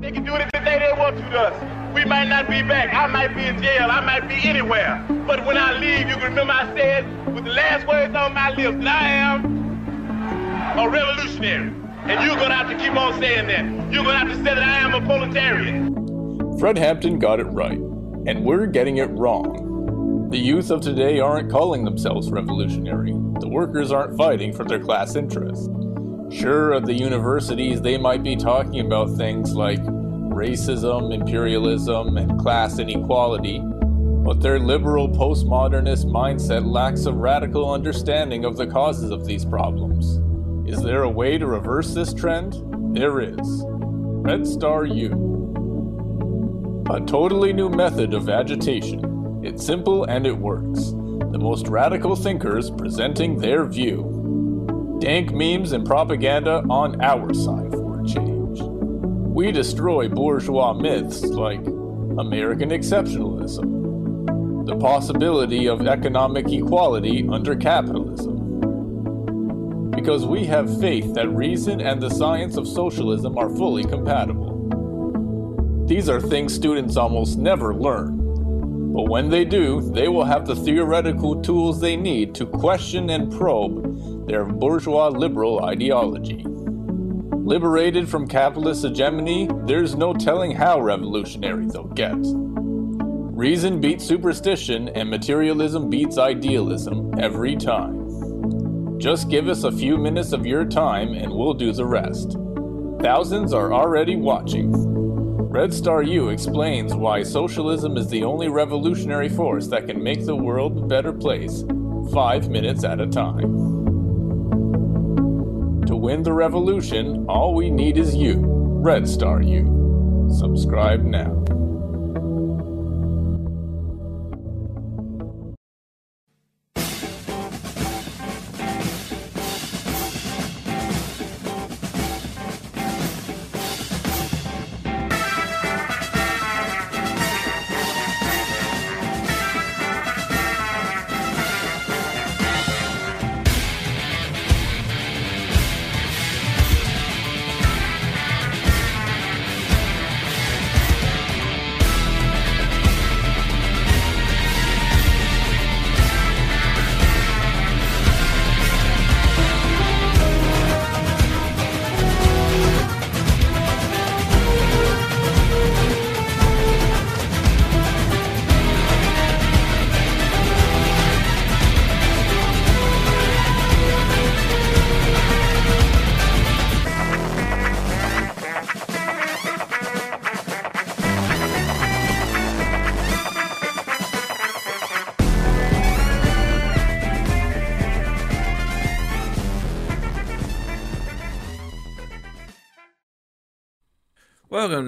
They can do it anything they want to to us. We might not be back. I might be in jail. I might be anywhere. But when I leave, you can remember I said with the last words on my lips that I am a revolutionary. And you're going to have to keep on saying that. You're going to have to say that I am a proletarian. Fred Hampton got it right, and we're getting it wrong. The youth of today aren't calling themselves revolutionary. The workers aren't fighting for their class interests. Sure, at the universities, they might be talking about things like racism, imperialism, and class inequality, but their liberal postmodernist mindset lacks a radical understanding of the causes of these problems. Is there a way to reverse this trend? There is. Red Star U. A totally new method of agitation. It's simple and it works. The most radical thinkers presenting their view. Dank memes and propaganda on our side for a change. We destroy bourgeois myths like American exceptionalism, the possibility of economic equality under capitalism, because we have faith that reason and the science of socialism are fully compatible. These are things students almost never learn. But when they do, they will have the theoretical tools they need to question and probe their bourgeois liberal ideology. Liberated from capitalist hegemony, there's no telling how revolutionary they'll get. Reason beats superstition, and materialism beats idealism every time. Just give us a few minutes of your time and we'll do the rest. Thousands are already watching. Red Star U explains why socialism is the only revolutionary force that can make the world a better place, five minutes at a time. To win the revolution, all we need is you, Red Star U. Subscribe now.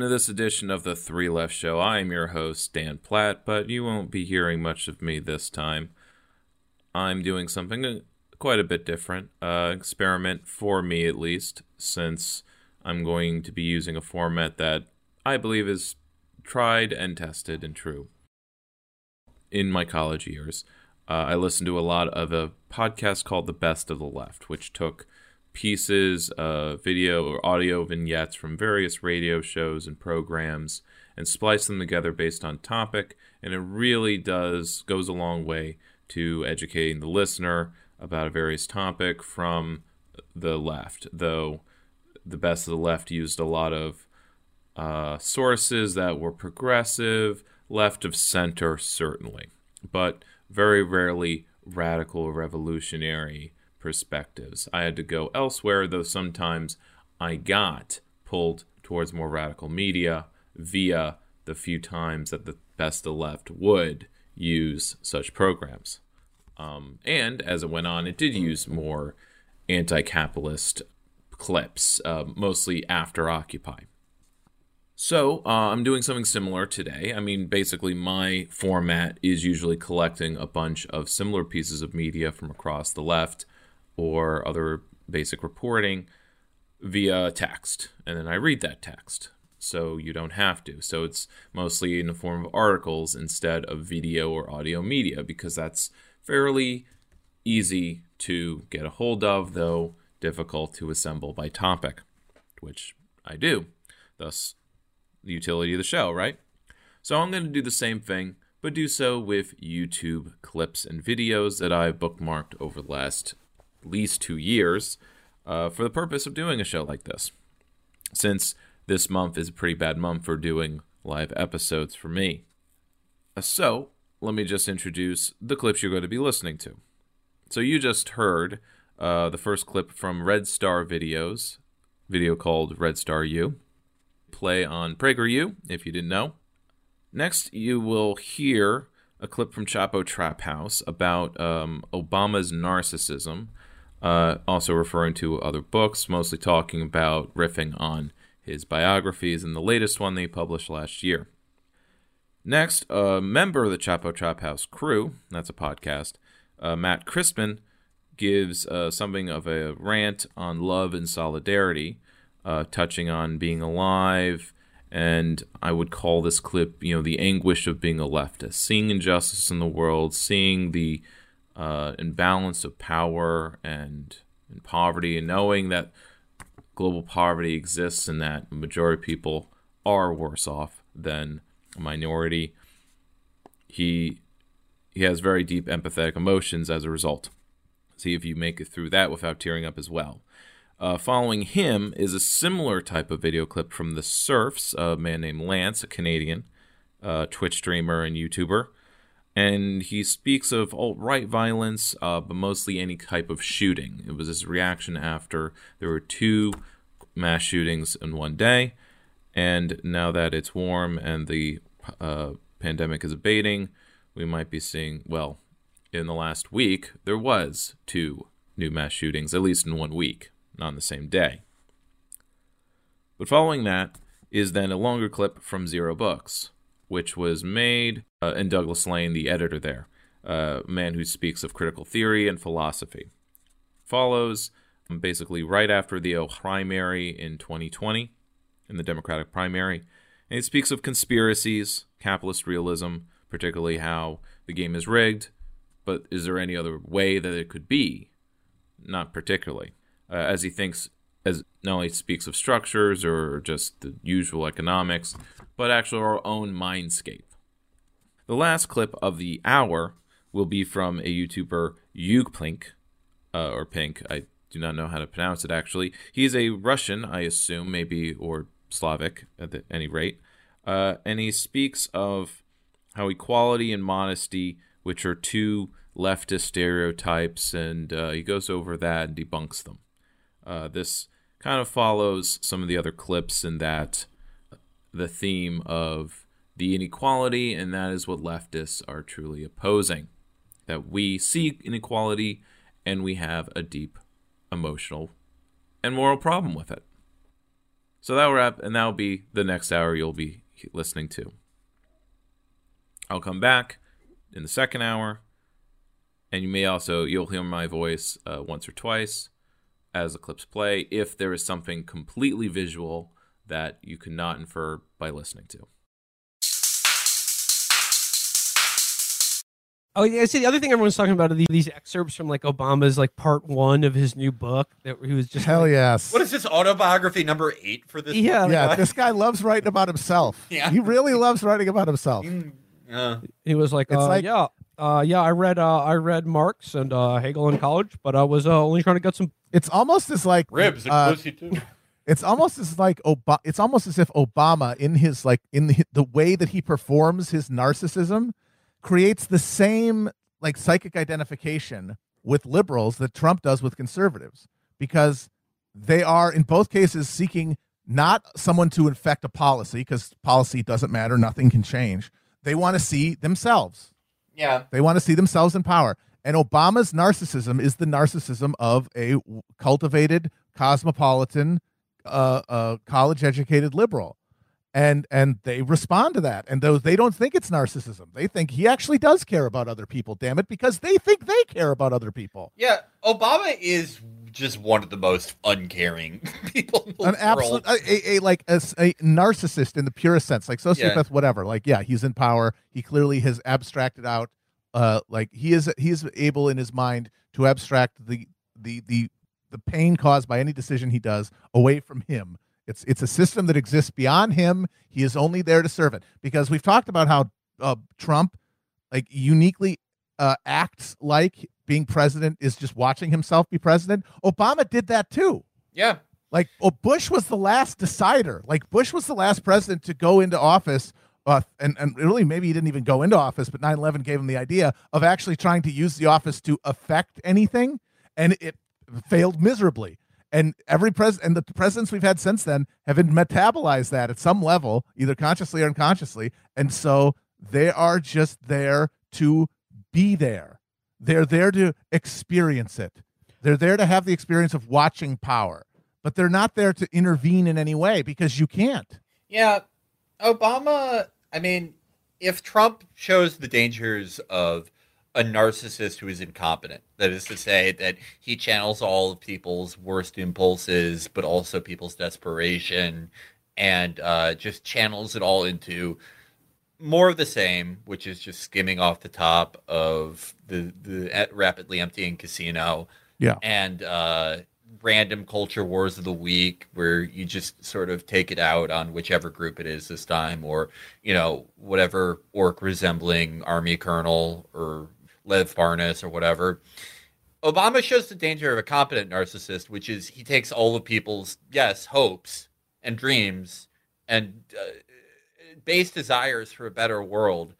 To this edition of the Three Left Show. I am your host, Dan Platt, but you won't be hearing much of me this time. I'm doing something uh, quite a bit different, uh, experiment for me at least, since I'm going to be using a format that I believe is tried and tested and true. In my college years, uh, I listened to a lot of a podcast called The Best of the Left, which took pieces, uh, video or audio vignettes from various radio shows and programs and splice them together based on topic. And it really does, goes a long way to educating the listener about a various topic from the left, though the best of the left used a lot of uh, sources that were progressive, left of center, certainly, but very rarely radical revolutionary perspectives. I had to go elsewhere, though sometimes I got pulled towards more radical media via the few times that the best of left would use such programs. Um, and as it went on, it did use more anti capitalist clips, uh, mostly after Occupy. So uh, I'm doing something similar today. I mean, basically, my format is usually collecting a bunch of similar pieces of media from across the left or other basic reporting via text. And then I read that text. So you don't have to. So it's mostly in the form of articles instead of video or audio media because that's fairly easy to get a hold of, though difficult to assemble by topic, which I do. Thus, the utility of the show, right? So I'm going to do the same thing, but do so with YouTube clips and videos that I've bookmarked over the last least two years uh, for the purpose of doing a show like this. Since this month is a pretty bad month for doing live episodes for me. Uh, so, let me just introduce the clips you're going to be listening to. So, you just heard uh, the first clip from Red Star Videos, video called Red Star U. Play on PragerU, if you didn't know. Next, you will hear a clip from Chapo Trap House about um, Obama's narcissism, uh, also referring to other books, mostly talking about riffing on his biographies and the latest one they published last year. Next, a member of the Chapo Trap House crew, that's a podcast, uh, Matt Christman, gives uh, something of a rant on love and solidarity, uh, touching on being alive, and I would call this clip, you know, the anguish of being a leftist, seeing injustice in the world, seeing the uh, imbalance of power and, and poverty, and knowing that global poverty exists and that majority of people are worse off than a minority. He he has very deep empathetic emotions as a result. See if you make it through that without tearing up as well. Uh, following him is a similar type of video clip from the Serfs, a man named Lance, a Canadian uh, Twitch streamer and YouTuber. And he speaks of alt right violence, uh, but mostly any type of shooting. It was his reaction after there were two mass shootings in one day. And now that it's warm and the uh, pandemic is abating, we might be seeing, well, in the last week, there was two new mass shootings, at least in one week not on the same day. But following that is then a longer clip from Zero Books, which was made, uh, and Douglas Lain, the editor there, a man who speaks of critical theory and philosophy. Follows um, basically right after the primary in 2020, in the Democratic primary, and it speaks of conspiracies, capitalist realism, particularly how the game is rigged, but is there any other way that it could be? Not particularly uh, as he thinks as not only speaks of structures or just the usual economics, but actually our own mindscape. The last clip of the hour will be from a YouTuber Yugopnik, uh, or Pink. I do not know how to pronounce it actually. He is a Russian, I assume, maybe, or Slavic at the, any rate. Uh, and he speaks of how equality and modesty, which are two leftist stereotypes, and uh, he goes over that and debunks them. Uh, this kind of follows some of the other clips in that the theme of the inequality, and that is what leftists are truly opposing. That we see inequality and we have a deep emotional and moral problem with it. So that will wrap, and that will be the next hour you'll be listening to. I'll come back in the second hour, and you may also you'll hear my voice uh, once or twice as the clips play if there is something completely visual that you cannot infer by listening to. Oh yeah, see the other thing everyone's talking about are these excerpts from like Obama's like part one of his new book that he was just hell like, yes. What is this autobiography number eight for this? Yeah, yeah, like, this guy loves writing about himself. Yeah. he really loves writing about himself. Uh, he was like, It's uh, like- yeah, uh, yeah, I read uh, I read Marx and uh, Hegel in college, but I was uh, only trying to get some. It's almost as like ribs and uh, pussy too. It's almost as like Ob- It's almost as if Obama, in his like in the, the way that he performs his narcissism, creates the same like psychic identification with liberals that Trump does with conservatives, because they are in both cases seeking not someone to infect a policy, because policy doesn't matter, nothing can change. They want to see themselves. Yeah. They want to see themselves in power. And Obama's narcissism is the narcissism of a cultivated, cosmopolitan, uh, uh, college-educated liberal, and and they respond to that. And though they don't think it's narcissism, they think he actually does care about other people. Damn it, because they think they care about other people. Yeah. Obama is just one of the most uncaring people in the An world. absolute, a, a, like a, a narcissist in the purest sense, like sociopath, Yeah. whatever. Like, yeah, he's in power. He clearly has abstracted out. Uh, like he is, he is able in his mind to abstract the the the the pain caused by any decision he does away from him It's it's a system that exists beyond him. He is only there to serve it. Because we've talked about how uh, Trump like uniquely uh, acts like being president is just watching himself be president. Obama did that too. Yeah. Like, oh, Bush was the last decider. Like, Bush was the last president to go into office. Uh, and, and really, maybe he didn't even go into office, but 9 11 gave him the idea of actually trying to use the office to affect anything. And it failed miserably. And every president and the presidents we've had since then have metabolized that at some level, either consciously or unconsciously. And so they are just there to be there. They're there to experience it. They're there to have the experience of watching power, but they're not there to intervene in any way because you can't. Yeah. Obama, I mean, if Trump shows the dangers of a narcissist who is incompetent, that is to say, that he channels all of people's worst impulses, but also people's desperation, and uh, just channels it all into more of the same, which is just skimming off the top of the the rapidly emptying casino. Yeah. And uh, random culture wars of the week where you just sort of take it out on whichever group it is this time or you know whatever orc resembling army colonel or lev parnas or whatever. Obama shows the danger of a competent narcissist which is he takes all of people's yes hopes and dreams and uh, base desires for a better world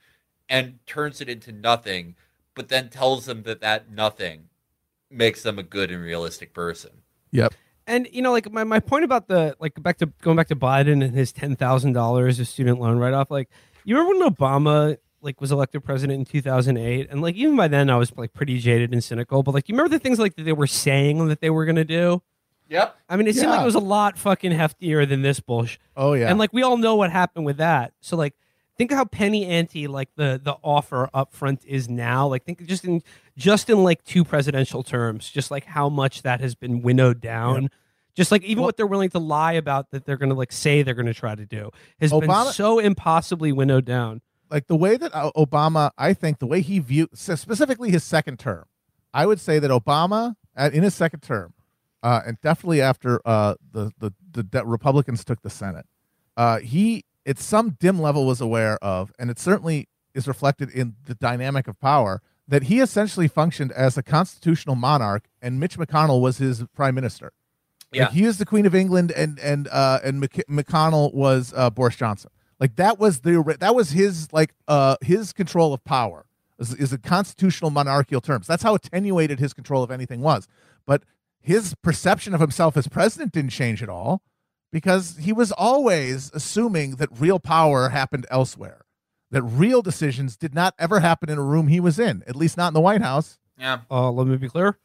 and turns it into nothing but then tells them that that nothing makes them a good and realistic person Yep. And you know, like my, my point about the like back to going back to Biden and his ten thousand dollars of student loan write off. Like, you remember when Obama like was elected president in two thousand eight, and like even by then I was like pretty jaded and cynical. But like, you remember the things like that they were saying that they were gonna do? yep I mean, it seemed like it was a lot fucking heftier than this bullshit. Oh, yeah. And like we all know what happened with that. So like think of how penny ante like the the offer up front is now. Like think just in just in like two presidential terms, just like how much that has been winnowed down. Just like even Well- what they're willing to lie about that they're gonna like say they're gonna try to do has Obama- been so impossibly winnowed down. like the way that uh, Obama, I think the way he viewed specifically his second term, I would say that Obama at, in his second term, uh, and definitely after uh, the the the Republicans took the Senate, uh, he at some dim level was aware of, and it certainly is reflected in the dynamic of power that he essentially functioned as a constitutional monarch, and Mitch McConnell was his prime minister. Yeah. Like, he is the Queen of England, and and uh, and Mc- McConnell was uh, Boris Johnson. Like that was the that was his like uh his control of power is, is a constitutional monarchical terms. That's how attenuated his control of anything was. But his perception of himself as president didn't change at all because he was always assuming that real power happened elsewhere. That real decisions did not ever happen in a room he was in, at least not in the White House. yeah Uh let me be clear.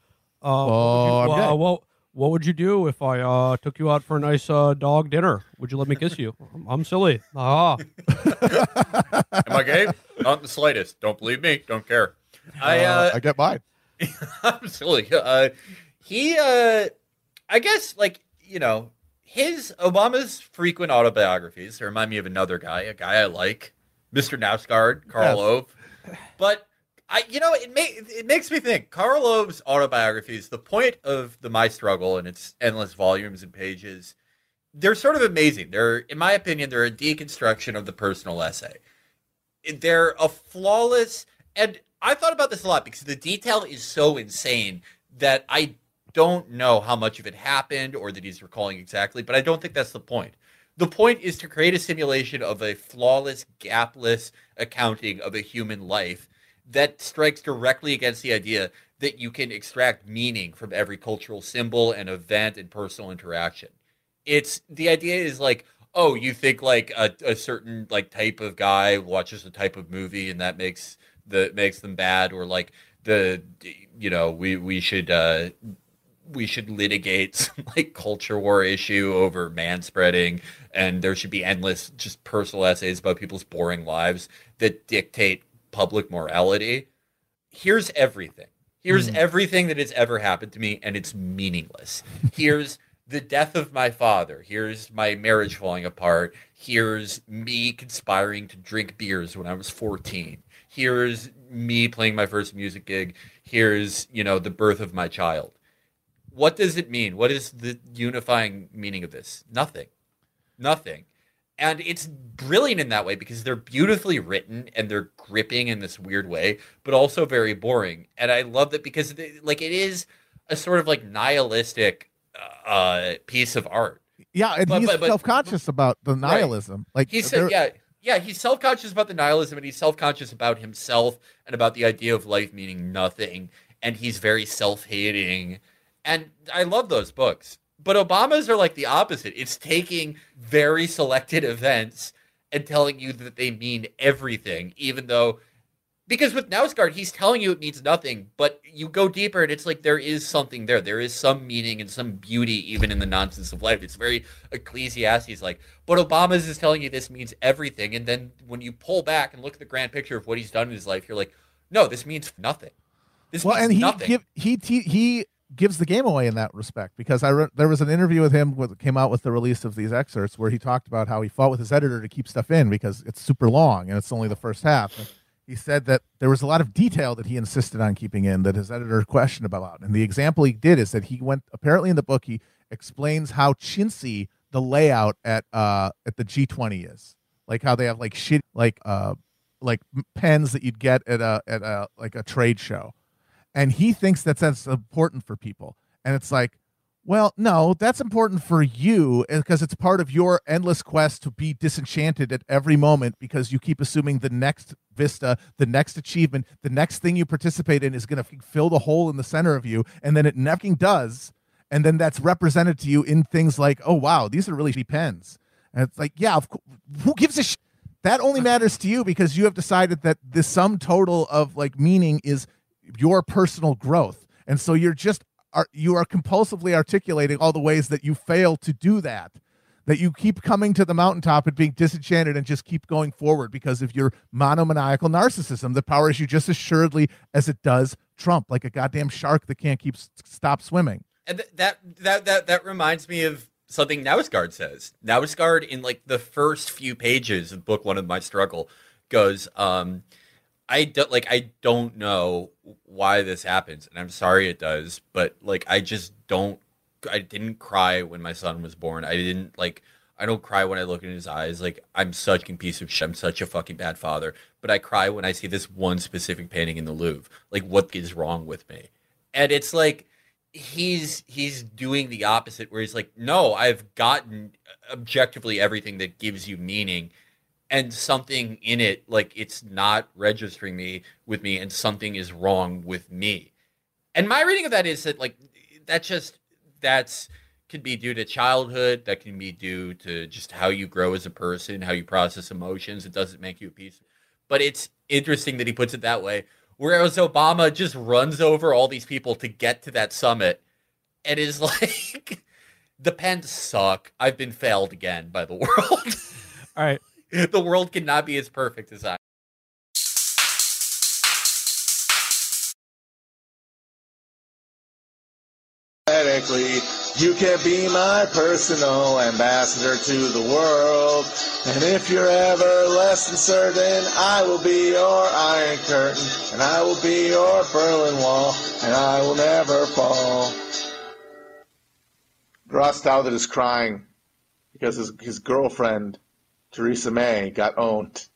Uh Oh, what, would you, uh, what, what would you do if I uh took you out for a nice uh dog dinner? Would you let me kiss you? I'm, I'm silly. Ah. am i gay not in the slightest don't believe me don't care i uh I get mine. Absolutely. Uh, he, uh, I guess, like you know, his Obama's frequent autobiographies remind me of another guy, a guy I like, Mr. Knausgaard, Karl. Ove. But I, you know, it may it makes me think. Karl Ove's autobiographies, the point of the My Struggle and its endless volumes and pages, they're sort of amazing. They're, in my opinion, they're a deconstruction of the personal essay. They're a flawless, and I thought about this a lot because the detail is so insane that I don't know how much of it happened or that he's recalling exactly, but I don't think that's the point. The point is to create a simulation of a flawless, gapless accounting of a human life that strikes directly against the idea that you can extract meaning from every cultural symbol and event and personal interaction. It's the idea is like, oh, you think like a, a certain like type of guy watches a type of movie and that makes the makes them bad, or like the you know we we should uh, we should litigate some like culture war issue over man spreading and there should be endless just personal essays about people's boring lives that dictate public morality. Here's everything. Here's hmm. everything that has ever happened to me and it's meaningless. Here's the death of my father. Here's my marriage falling apart. Here's me conspiring to drink beers when i was 14 here's me playing my first music gig. Here's you know the birth of my child what does it mean? What is the unifying meaning of this? Nothing. nothing. And it's brilliant in that way because they're beautifully written and they're gripping in this weird way, but also very boring. And I love that because they, like it is a sort of like nihilistic uh piece of art. Yeah, and But- he's but- but- self-conscious about the nihilism. Like He said, yeah, yeah, he's self conscious about the nihilism and he's self conscious about himself and about the idea of life meaning nothing. And he's very self hating. And I love those books. But Obama's are like the opposite. It's taking very selected events and telling you that they mean everything, even though. Because with Knausgaard, he's telling you it means nothing, but you go deeper and it's like there is something there. There is some meaning and some beauty even in the nonsense of life. It's very Ecclesiastes like. But Obama's is telling you this means everything. And then when you pull back and look at the grand picture of what he's done in his life, you're like, no, this means nothing. This well, means and he nothing. give he he he gives the game away in that respect because I re- there was an interview with him that came out with the release of these excerpts where he talked about how he fought with his editor to keep stuff in because it's super long and it's only the first half. And he said that there was a lot of detail that he insisted on keeping in that his editor questioned about. And the example he did is that he went apparently in the book he explains how chintzy the layout at uh at the G20 is. Like how they have like shit like uh like pens that you'd get at a at a like a trade show and he thinks that that's important for people. And it's like well no that's important for you eh, because it's part of your endless quest to be disenchanted at every moment because you keep assuming the next vista the next achievement the next thing you participate in is going to fill the hole in the center of you and then it never does and then that's represented to you in things like oh wow these are really shitty pens. And it's like yeah of who gives a shit that only matters to you because you have decided that the sum total of like meaning is your personal growth and so you're just are you are compulsively articulating all the ways that you fail to do that that you keep coming to the mountaintop and being disenchanted and just keep going forward because of your monomaniacal narcissism that powers you just assuredly as it does trump like a goddamn shark that can't keep stop swimming And th- that that that that reminds me of something Knausgaard says. Knausgaard in like the first few pages of book one of my struggle goes, um, I don't like I don't know why this happens, and I'm sorry it does, but like I just don't I didn't cry when my son was born. I didn't like I don't cry when I look in his eyes. Like I'm such a piece of shit. I'm such a fucking bad father. But I cry when I see this one specific painting in the Louvre. Like what is wrong with me? And it's like he's he's doing the opposite where he's like no i've gotten objectively everything that gives you meaning and something in it like it's not registering me with me and something is wrong with me. And my reading of that is that like that just that's can be due to childhood that can be due to just how you grow as a person how you process emotions it doesn't make you a piece. But it's interesting that he puts it that way whereas obama just runs over all these people to get to that summit and is like the pens suck. I've been failed again by the world. All right. the world cannot be as perfect as i Theoretically, you can be my personal ambassador to the world. And if you're ever less than certain, I will be your Iron Curtain, and I will be your Berlin Wall, and I will never fall. Ross Douthat is crying because his, his girlfriend, Theresa May, got owned.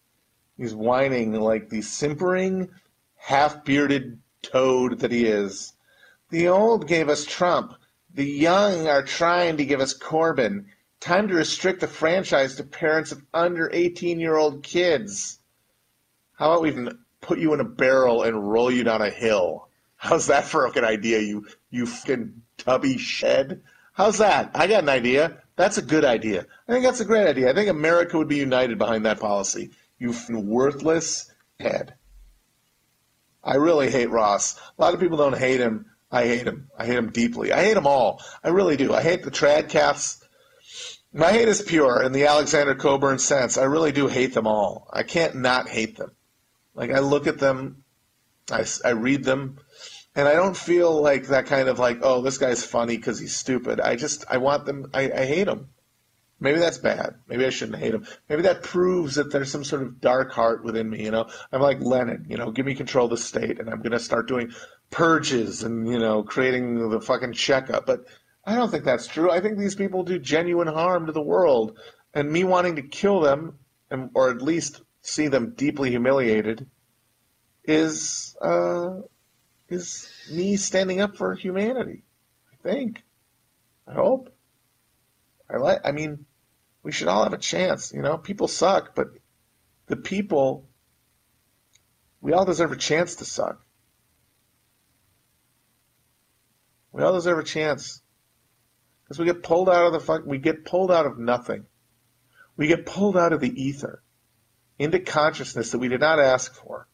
He's whining like the simpering, half-bearded toad that he is. The old gave us Trump. The young are trying to give us Corbyn. Time to restrict the franchise to parents of under 18 year old kids. How about we even put you in a barrel and roll you down a hill? How's that for a good idea, you, you fucking tubby shed? How's that? I got an idea. That's a good idea. I think that's a great idea. I think America would be united behind that policy. You worthless head. I really hate Ross. A lot of people don't hate him. I hate him. I hate him deeply. I hate them all. I really do. I hate the trad cats. My hate is pure in the Alexander Cockburn sense. I really do hate them all. I can't not hate them. Like I look at them, I, I read them, and I don't feel like that kind of like, oh, this guy's funny because he's stupid. I just I want them. I, I hate them. Maybe that's bad. Maybe I shouldn't hate him. Maybe that proves that there's some sort of dark heart within me. You know, I'm like Lenin. You know, give me control of the state, and I'm gonna start doing purges and you know creating the fucking Cheka. But I don't think that's true. I think these people do genuine harm to the world, and me wanting to kill them, and, or at least see them deeply humiliated, is uh, is me standing up for humanity. I think. I hope. I like. I mean, we should all have a chance. You know, people suck, but the people, we all deserve a chance to suck. We all deserve a chance because we get pulled out of the fuck. We get pulled out of nothing. We get pulled out of the ether into consciousness that we did not ask for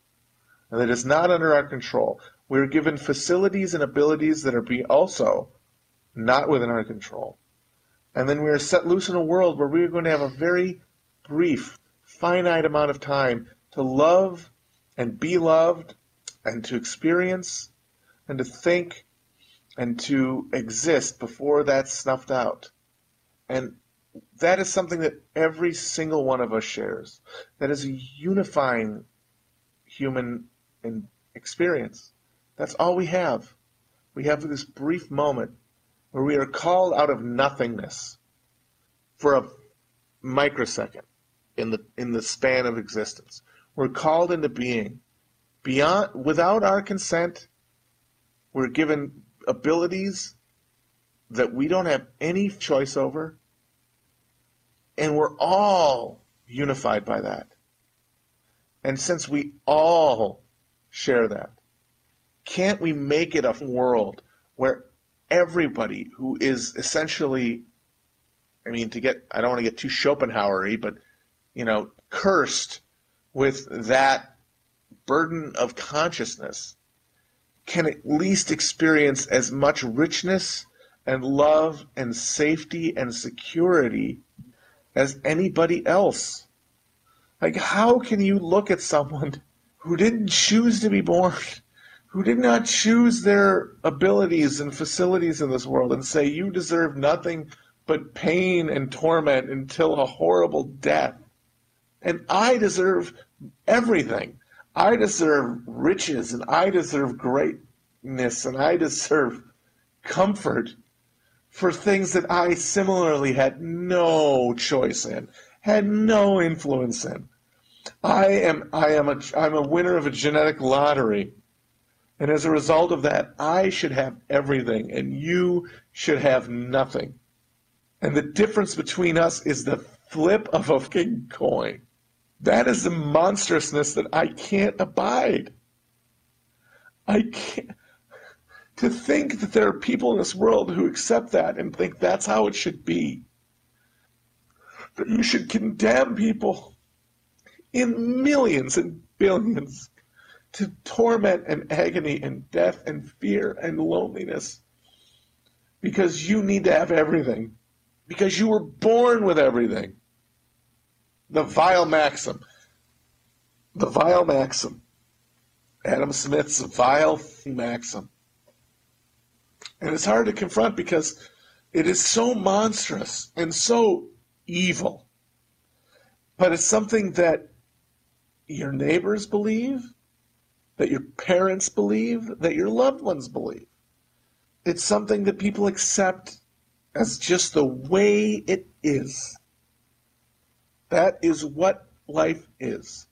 and that is not under our control. We are given facilities and abilities that are be also not within our control. And then we are set loose in a world where we are going to have a very brief, finite amount of time to love and be loved and to experience and to think and to exist before that's snuffed out. And that is something that every single one of us shares. That is a unifying human experience. That's all we have. We have this brief moment where we are called out of nothingness for a microsecond in the in the span of existence. We're called into being. Beyond without our consent, we're given abilities that we don't have any choice over. And we're all unified by that. And since we all share that, can't we make it a world where everybody who is essentially, I mean, to get, I don't want to get too Schopenhauer but, you know, cursed with that burden of consciousness can at least experience as much richness and love and safety and security as anybody else. Like, how can you look at someone who didn't choose to be born who did not choose their abilities and facilities in this world and say, You deserve nothing but pain and torment until a horrible death. And I deserve everything. I deserve riches and I deserve greatness and I deserve comfort for things that I similarly had no choice in, had no influence in. I am I am a I'm a winner of a genetic lottery and as a result of that, I should have everything and you should have nothing. And the difference between us is the flip of a fucking coin. That is the monstrousness that I can't abide. I can't. To think that there are people in this world who accept that and think that's how it should be. That you should condemn people in millions and billions to torment and agony and death and fear and loneliness because you need to have everything, because you were born with everything. The vile maxim, the vile maxim, Adam Smith's vile maxim. And it's hard to confront because it is so monstrous and so evil. But it's something that your neighbors believe, that your parents believe, that your loved ones believe. It's something that people accept as just the way it is. That is what life is.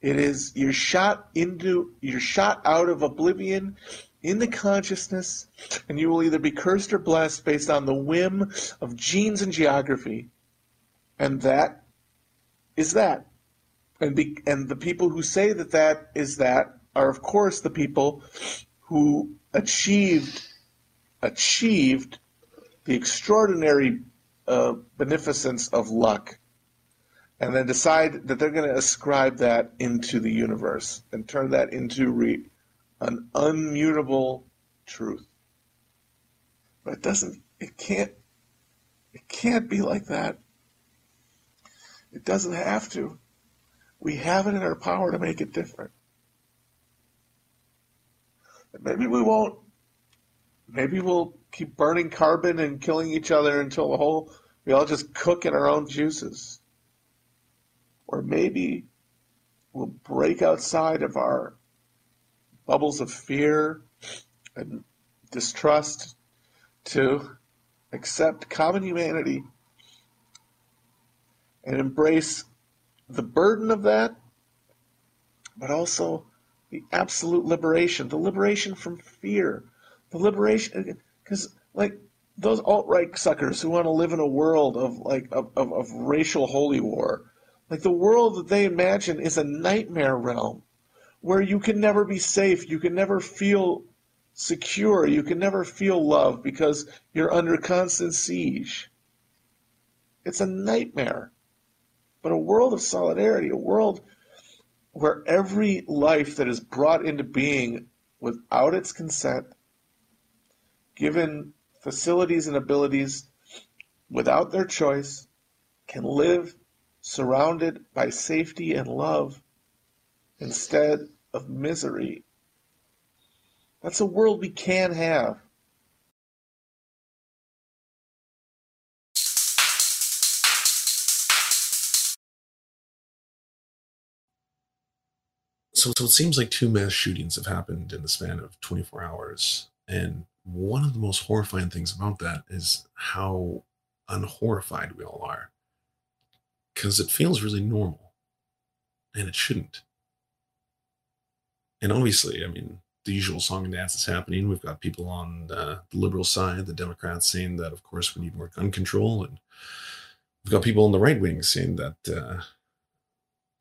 It is you're shot into you're shot out of oblivion into consciousness, and you will either be cursed or blessed based on the whim of genes and geography. And that is that. And be, and the people who say that that is that are, of course, the people who achieved achieved the extraordinary uh, beneficence of luck, and then decide that they're going to ascribe that into the universe and turn that into re- an unmutable truth. But it doesn't. It can't. It can't be like that. It doesn't have to. We have it in our power to make it different. Maybe we won't. Maybe we'll keep burning carbon and killing each other until the whole we all just cook in our own juices. Or maybe we'll break outside of our bubbles of fear and distrust to accept common humanity and embrace the burden of that, but also the absolute liberation, the liberation from fear, the liberation, uh, because like those alt right suckers who want to live in a world of like of, of, of racial holy war, like the world that they imagine is a nightmare realm where you can never be safe, you can never feel secure, you can never feel love because you're under constant siege. It's a nightmare. But a world of solidarity, a world where every life that is brought into being without its consent, given facilities and abilities without their choice, can live surrounded by safety and love instead of misery. That's a world we can have. So, so it seems like two mass shootings have happened in the span of 24 hours. And one of the most horrifying things about that is how unhorrified we all are. Because it feels really normal. And it shouldn't. And obviously, I mean, the usual song and dance is happening. We've got people on the liberal side, the Democrats, saying that, of course, we need more gun control. And we've got people on the right wing saying that uh,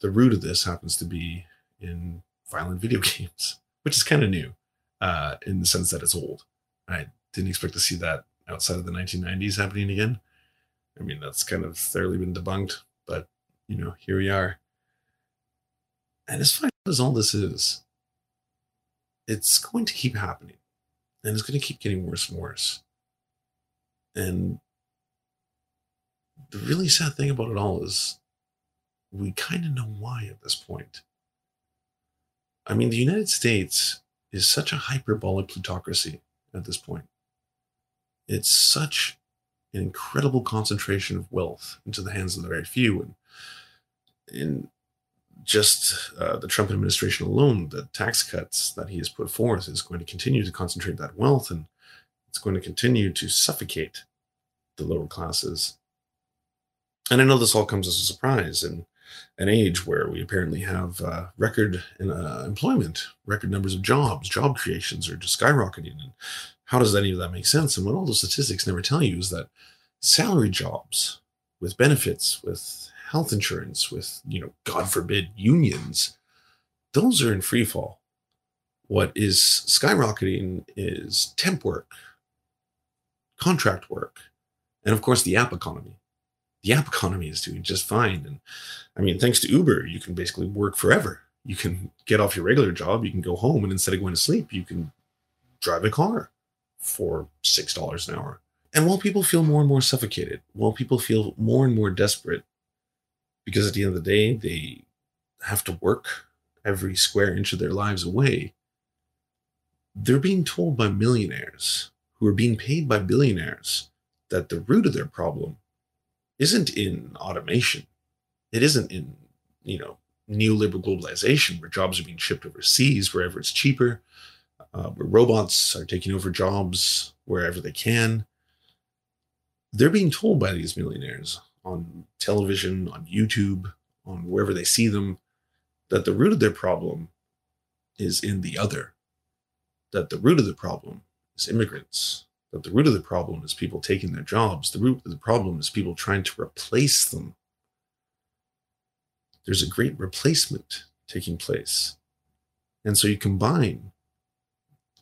the root of this happens to be in violent video games, which is kind of new uh, in the sense that it's old. I didn't expect to see that outside of the 1990s happening again. I mean, that's kind of thoroughly been debunked, but you know, here we are. And as far as all this is, it's going to keep happening and it's going to keep getting worse and worse. And the really sad thing about it all is we kind of know why at this point. I mean, the United States is such a hyperbolic plutocracy at this point. It's such an incredible concentration of wealth into the hands of the very few. And in just uh, the Trump administration alone, the tax cuts that he has put forth is going to continue to concentrate that wealth and it's going to continue to suffocate the lower classes. And I know this all comes as a surprise in an age where we apparently have uh, record uh, employment, record numbers of jobs, job creations are just skyrocketing. And how does any of that make sense? And what all those statistics never tell you is that salary jobs with benefits, with health insurance, with, you know, God forbid, unions, those are in free fall. What is skyrocketing is temp work, contract work, and of course the app economy. The app economy is doing just fine. And I mean, thanks to Uber, you can basically work forever. You can get off your regular job, you can go home, and instead of going to sleep, you can drive a car for $6 an hour. And while people feel more and more suffocated, while people feel more and more desperate, because at the end of the day, they have to work every square inch of their lives away, they're being told by millionaires who are being paid by billionaires that the root of their problem isn't in automation. It isn't in, you know, neoliberal globalization where jobs are being shipped overseas wherever it's cheaper, uh, where robots are taking over jobs wherever they can. They're being told by these millionaires on television, on YouTube, on wherever they see them, that the root of their problem is in the other, that the root of the problem is immigrants, that the root of the problem is people taking their jobs, the root of the problem is people trying to replace them. There's a great replacement taking place. And so you combine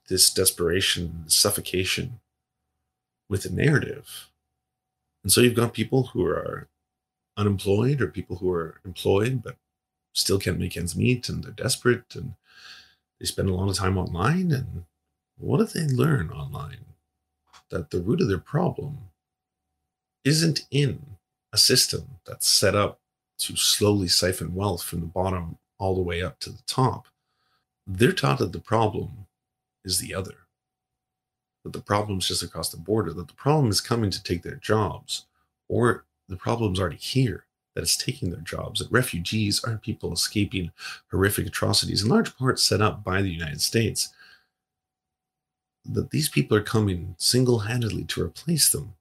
this desperation, suffocation with a narrative and so you've got people who are unemployed or people who are employed but still can't make ends meet and they're desperate and they spend a lot of time online. And what do they learn online? That the root of their problem isn't in a system that's set up to slowly siphon wealth from the bottom all the way up to the top. They're taught that the problem is the other that the problem's just across the border, that the problem is coming to take their jobs, or the problem's already here, that it's taking their jobs, that refugees aren't people escaping horrific atrocities, in large part set up by the United States, that these people are coming single handedly to replace them,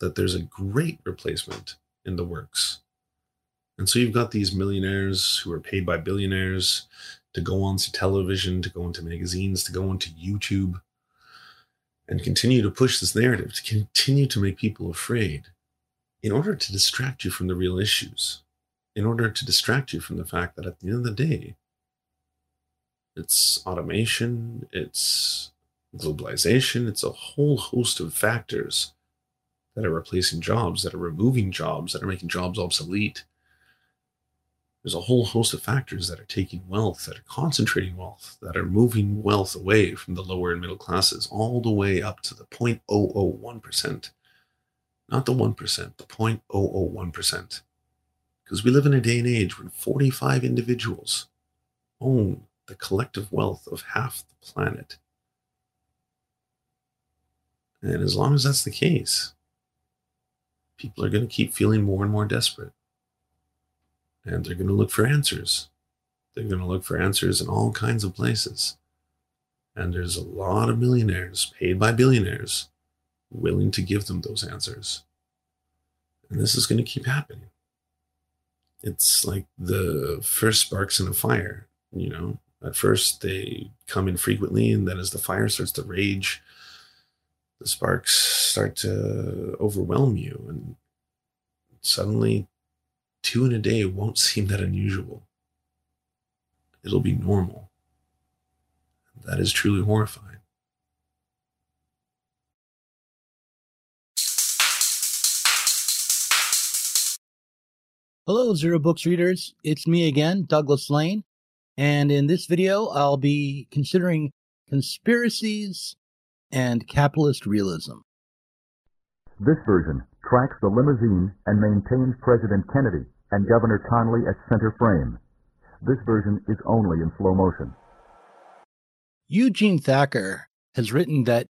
that there's a great replacement in the works, And so you've got these millionaires who are paid by billionaires to go onto television, to go into magazines, to go onto YouTube, and continue to push this narrative, to continue to make people afraid in order to distract you from the real issues, in order to distract you from the fact that at the end of the day, it's automation, it's globalization, it's a whole host of factors that are replacing jobs, that are removing jobs, that are making jobs obsolete. There's a whole host of factors that are taking wealth, that are concentrating wealth, that are moving wealth away from the lower and middle classes, all the way up to the 0.001%. Not the 1%, the 0.001%. Because we live in a day and age when 45 individuals own the collective wealth of half the planet. And as long as that's the case, people are going to keep feeling more and more desperate. And they're going to look for answers. They're going to look for answers in all kinds of places. And there's a lot of millionaires paid by billionaires willing to give them those answers. And this is going to keep happening. It's like the first sparks in a fire, you know. At first, they come infrequently, and then as the fire starts to rage, the sparks start to overwhelm you, and suddenly, two in a day won't seem that unusual. It'll be normal. That is truly horrifying. Hello, Zero Books readers. It's me again, Douglas Lain. And in this video, I'll be considering conspiracies and capitalist realism. This version tracks the limousine and maintains President Kennedy and Governor Connally at center frame. This version is only in slow motion. Eugene Thacker has written that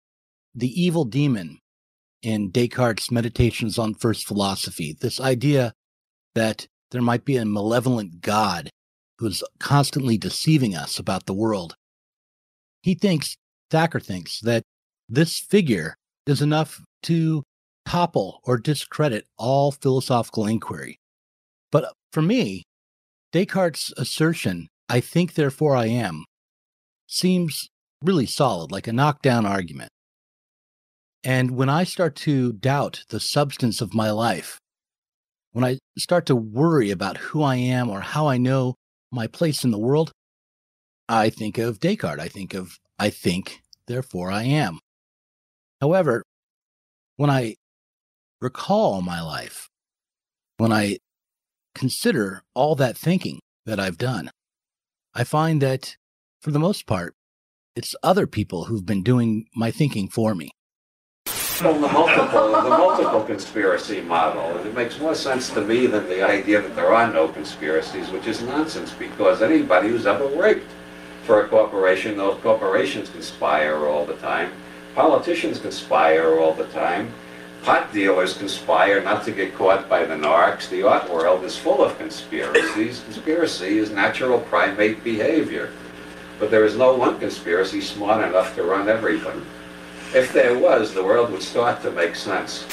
the evil demon in Descartes' Meditations on First Philosophy, this idea that there might be a malevolent God who's constantly deceiving us about the world. He thinks, Thacker thinks, that this figure is enough to topple or discredit all philosophical inquiry. But for me, Descartes' assertion, I think, therefore I am, seems really solid, like a knockdown argument. And when I start to doubt the substance of my life, when I start to worry about who I am or how I know my place in the world, I think of Descartes. I think of, I think, therefore I am. However, when I recall my life, when I consider all that thinking that I've done, I find that for the most part, it's other people who've been doing my thinking for me. From the multiple, the multiple conspiracy model, and it makes more sense to me than the idea that there are no conspiracies, which is nonsense because anybody who's ever worked for a corporation, those corporations conspire all the time. Politicians conspire all the time. Pot dealers conspire not to get caught by the narcs. The art world is full of conspiracies. Conspiracy is natural primate behavior. But there is no one conspiracy smart enough to run everything. If there was, the world would start to make sense.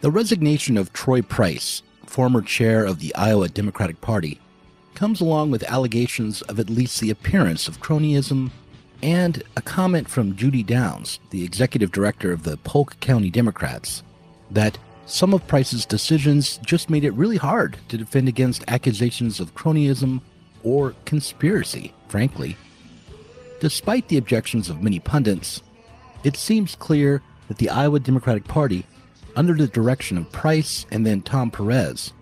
The resignation of Troy Price, former chair of the Iowa Democratic Party, comes along with allegations of at least the appearance of cronyism and a comment from Judy Downs, the executive director of the Polk County Democrats, that some of Price's decisions just made it really hard to defend against accusations of cronyism or conspiracy, frankly. Despite the objections of many pundits, it seems clear that the Iowa Democratic Party, under the direction of Price and then Tom Perez,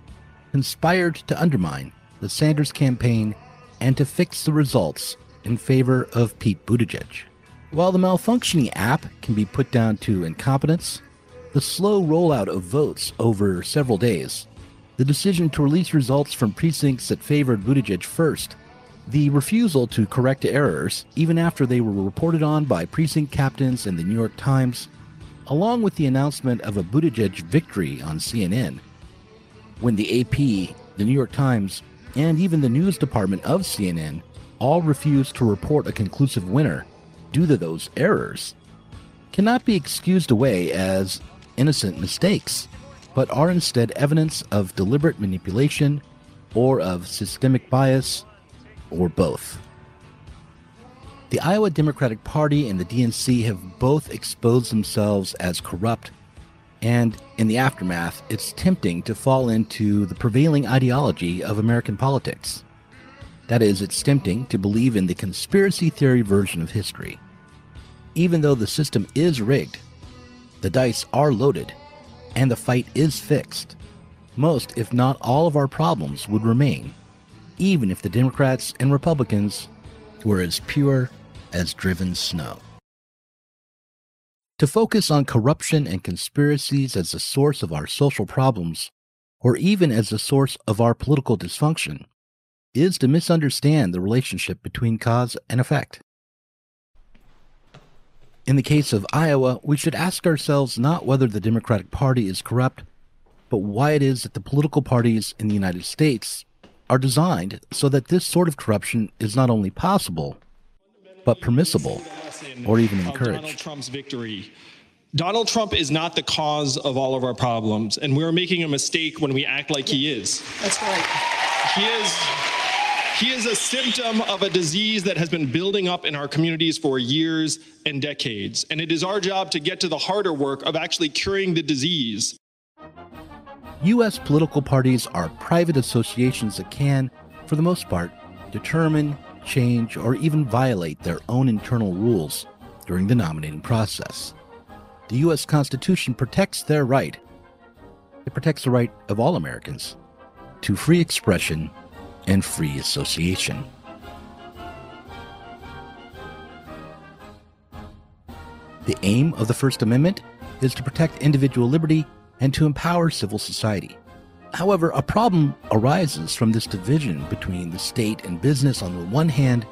conspired to undermine the Sanders campaign and to fix the results in favor of Pete Buttigieg. While the malfunctioning app can be put down to incompetence, the slow rollout of votes over several days, the decision to release results from precincts that favored Buttigieg first, the refusal to correct errors, even after they were reported on by precinct captains and the New York Times, along with the announcement of a Buttigieg victory on CNN, when the AP, the New York Times, and even the news department of CNN all refused to report a conclusive winner due to those errors, cannot be excused away as innocent mistakes. but are instead evidence of deliberate manipulation or of systemic bias or both. The Iowa Democratic Party and the DNC have both exposed themselves as corrupt, and in the aftermath, it's tempting to fall into the prevailing ideology of American politics. That is, it's tempting to believe in the conspiracy theory version of history. Even though the system is rigged, the dice are loaded, and the fight is fixed, most, if not all, of our problems would remain, even if the Democrats and Republicans were as pure as driven snow. To focus on corruption and conspiracies as the source of our social problems, or even as the source of our political dysfunction, is to misunderstand the relationship between cause and effect. In the case of Iowa, we should ask ourselves not whether the Democratic Party is corrupt, but why it is that the political parties in the United States are designed so that this sort of corruption is not only possible, but permissible or even encouraged. Donald Trump's victory. Donald Trump is not the cause of all of our problems, and we're making a mistake when we act like he is. That's right. He is he is a symptom of a disease that has been building up in our communities for years and decades. And it is our job to get to the harder work of actually curing the disease. U.S. political parties are private associations that can, for the most part, determine, change, or even violate their own internal rules during the nominating process. The U.S. Constitution protects their right. It protects the right of all Americans to free expression and free association. The aim of the First Amendment is to protect individual liberty and to empower civil society. However, a problem arises from this division between the state and business on the one hand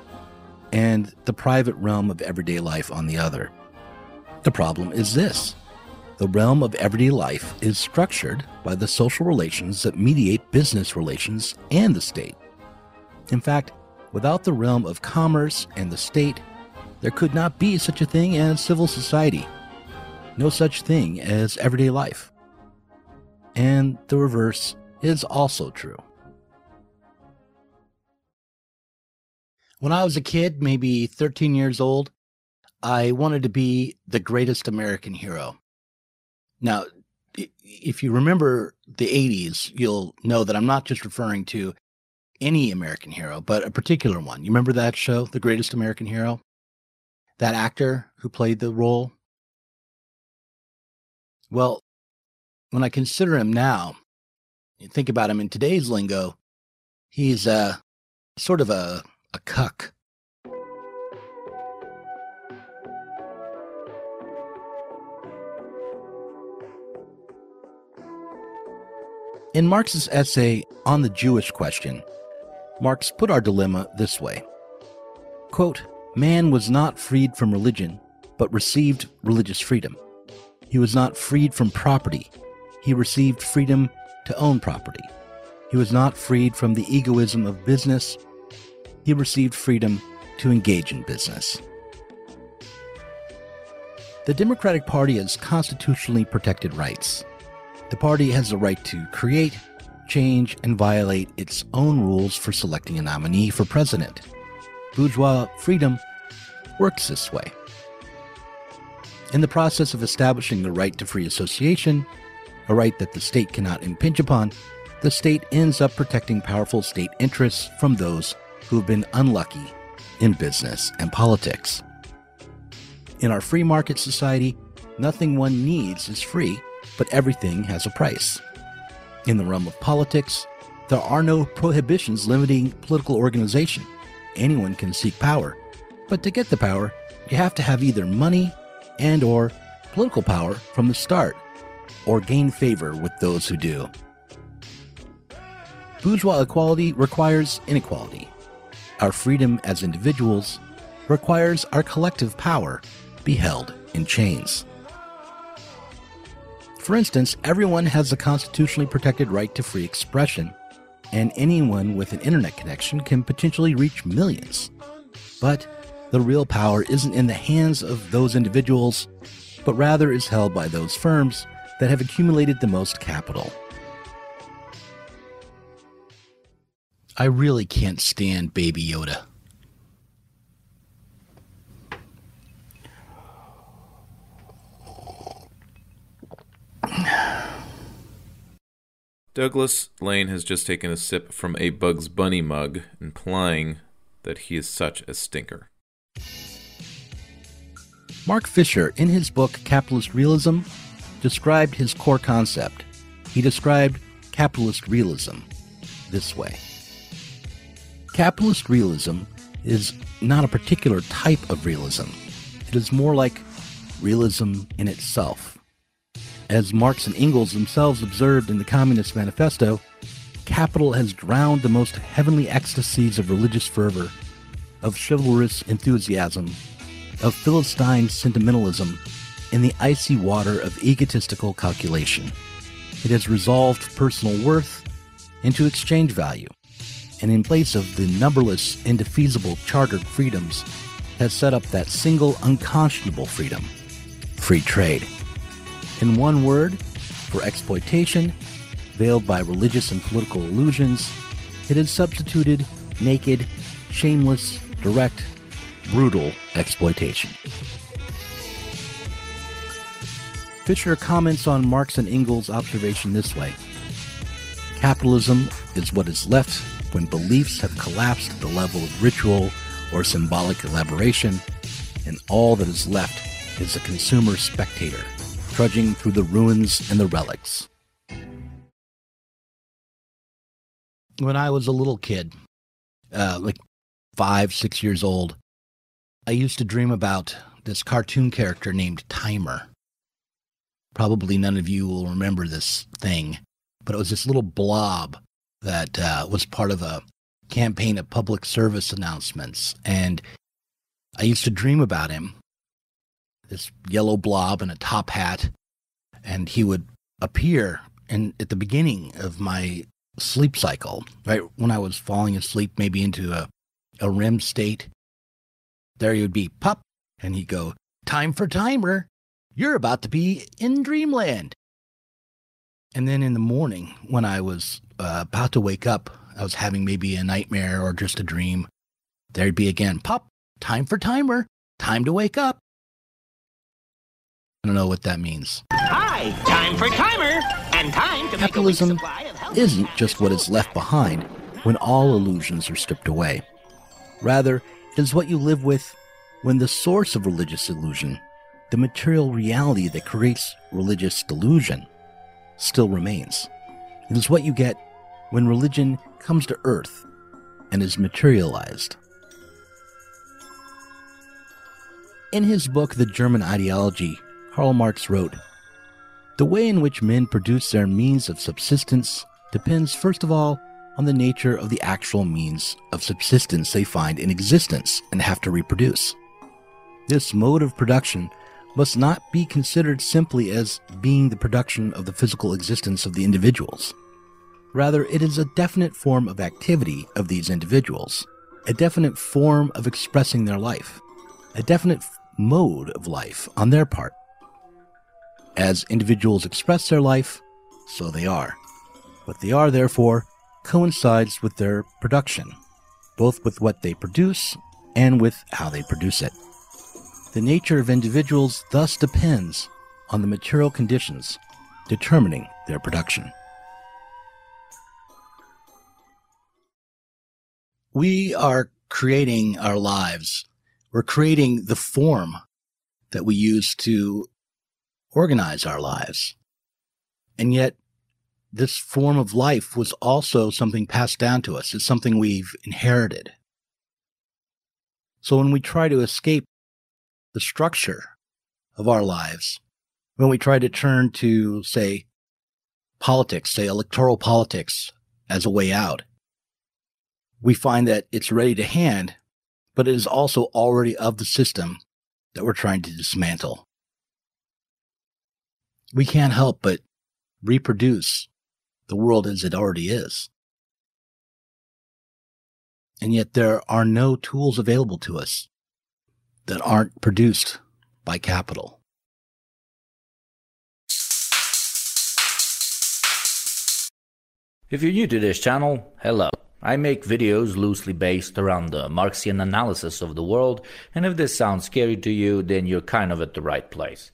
and the private realm of everyday life on the other. The problem is this the realm of everyday life is structured by the social relations that mediate business relations and the state. In fact, without the realm of commerce and the state, there could not be such a thing as civil society, no such thing as everyday life. And the reverse is also true. When I was a kid, maybe 13 years old, I wanted to be the greatest American hero. Now, if you remember the 80s, you'll know that I'm not just referring to any American hero, but a particular one. You remember that show, The Greatest American Hero? That actor who played the role? Well, when I consider him now, you think about him in today's lingo, he's uh, sort of a, a cuck. In Marx's essay on the Jewish question, Marx put our dilemma this way Quote, Man was not freed from religion, but received religious freedom. He was not freed from property, he received freedom to own property. He was not freed from the egoism of business, he received freedom to engage in business. The Democratic Party has constitutionally protected rights. The party has the right to create, change, and violate its own rules for selecting a nominee for president. Bourgeois freedom works this way. In the process of establishing the right to free association, a right that the state cannot impinge upon, the state ends up protecting powerful state interests from those who have been unlucky in business and politics. In our free market society, nothing one needs is free, but everything has a price. In the realm of politics, there are no prohibitions limiting political organization. Anyone can seek power, but to get the power, you have to have either money and or political power from the start or gain favor with those who do. Bourgeois equality requires inequality. Our freedom as individuals requires our collective power be held in chains. For instance, everyone has a constitutionally protected right to free expression, and anyone with an internet connection can potentially reach millions. But the real power isn't in the hands of those individuals, but rather is held by those firms that have accumulated the most capital. I really can't stand Baby Yoda. Douglas Lain has just taken a sip from a Bugs Bunny mug, implying that he is such a stinker. Mark Fisher, in his book Capitalist Realism, described his core concept. He described capitalist realism this way Capitalist realism is not a particular type of realism, it is more like realism in itself. As Marx and Engels themselves observed in the Communist Manifesto, capital has drowned the most heavenly ecstasies of religious fervor, of chivalrous enthusiasm, of Philistine sentimentalism in the icy water of egotistical calculation. It has resolved personal worth into exchange value, and in place of the numberless, indefeasible chartered freedoms, has set up that single unconscionable freedom free trade. In one word, for exploitation, veiled by religious and political illusions, it has substituted naked, shameless, direct, brutal exploitation. Fisher comments on Marx and Engels' observation this way Capitalism is what is left when beliefs have collapsed to the level of ritual or symbolic elaboration, and all that is left is a consumer spectator trudging through the ruins and the relics. When I was a little kid, uh, like five, six years old, I used to dream about this cartoon character named Timer. Probably none of you will remember this thing, but it was this little blob that uh, was part of a campaign of public service announcements. And I used to dream about him this yellow blob in a top hat, and he would appear in, at the beginning of my sleep cycle, right when I was falling asleep, maybe into a, a REM state. There he would be, pop, and he'd go, Time for timer. You're about to be in dreamland. And then in the morning, when I was uh, about to wake up, I was having maybe a nightmare or just a dream. There'd be again, pop, time for timer, time to wake up. I don't know what that means. Hi, time for timer, and time to Capitalism make a supply of isn't just what is left behind when all illusions are stripped away. Rather, it is what you live with when the source of religious illusion, the material reality that creates religious delusion, still remains. It is what you get when religion comes to earth and is materialized. In his book, The German Ideology, Karl Marx wrote The way in which men produce their means of subsistence depends, first of all, on the nature of the actual means of subsistence they find in existence and have to reproduce. This mode of production must not be considered simply as being the production of the physical existence of the individuals. Rather, it is a definite form of activity of these individuals, a definite form of expressing their life, a definite mode of life on their part. As individuals express their life, so they are. What they are, therefore, coincides with their production, both with what they produce and with how they produce it. The nature of individuals thus depends on the material conditions determining their production. We are creating our lives. We're creating the form that we use to organize our lives. And yet, this form of life was also something passed down to us. It's something we've inherited. So when we try to escape the structure of our lives, when we try to turn to, say, politics, say electoral politics as a way out, we find that it's ready to hand, but it is also already of the system that we're trying to dismantle. We can't help but reproduce the world as it already is. And yet there are no tools available to us that aren't produced by capital. If you're new to this channel, hello. I make videos loosely based around the Marxian analysis of the world, and if this sounds scary to you, then you're kind of at the right place.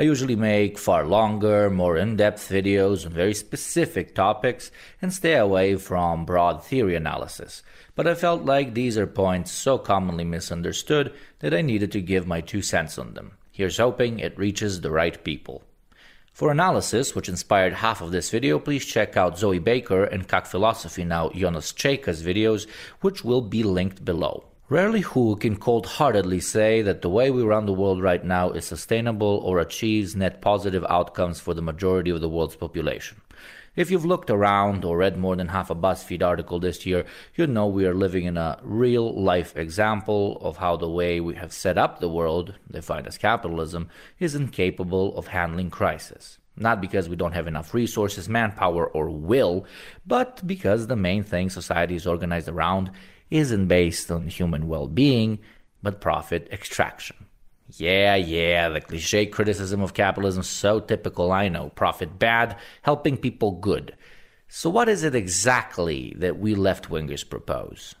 I usually make far longer, more in depth videos on very specific topics and stay away from broad theory analysis. But I felt like these are points so commonly misunderstood that I needed to give my two cents on them. Here's hoping it reaches the right people. For analysis, which inspired half of this video, please check out Zoe Baker and Kak Philosophy Now Jonas Cheka's videos, which will be linked below. Rarely who can cold heartedly say that the way we run the world right now is sustainable or achieves net positive outcomes for the majority of the world's population. If you've looked around or read more than half a BuzzFeed article this year, you know we are living in a real life example of how the way we have set up the world, defined as capitalism, is incapable of handling crisis. Not because we don't have enough resources, manpower, or will, but because the main thing society is organized around isn't based on human well being, but profit extraction. Yeah, yeah, the cliche criticism of capitalism so typical, I know. Profit bad, helping people good. So, what is it exactly that we left wingers propose?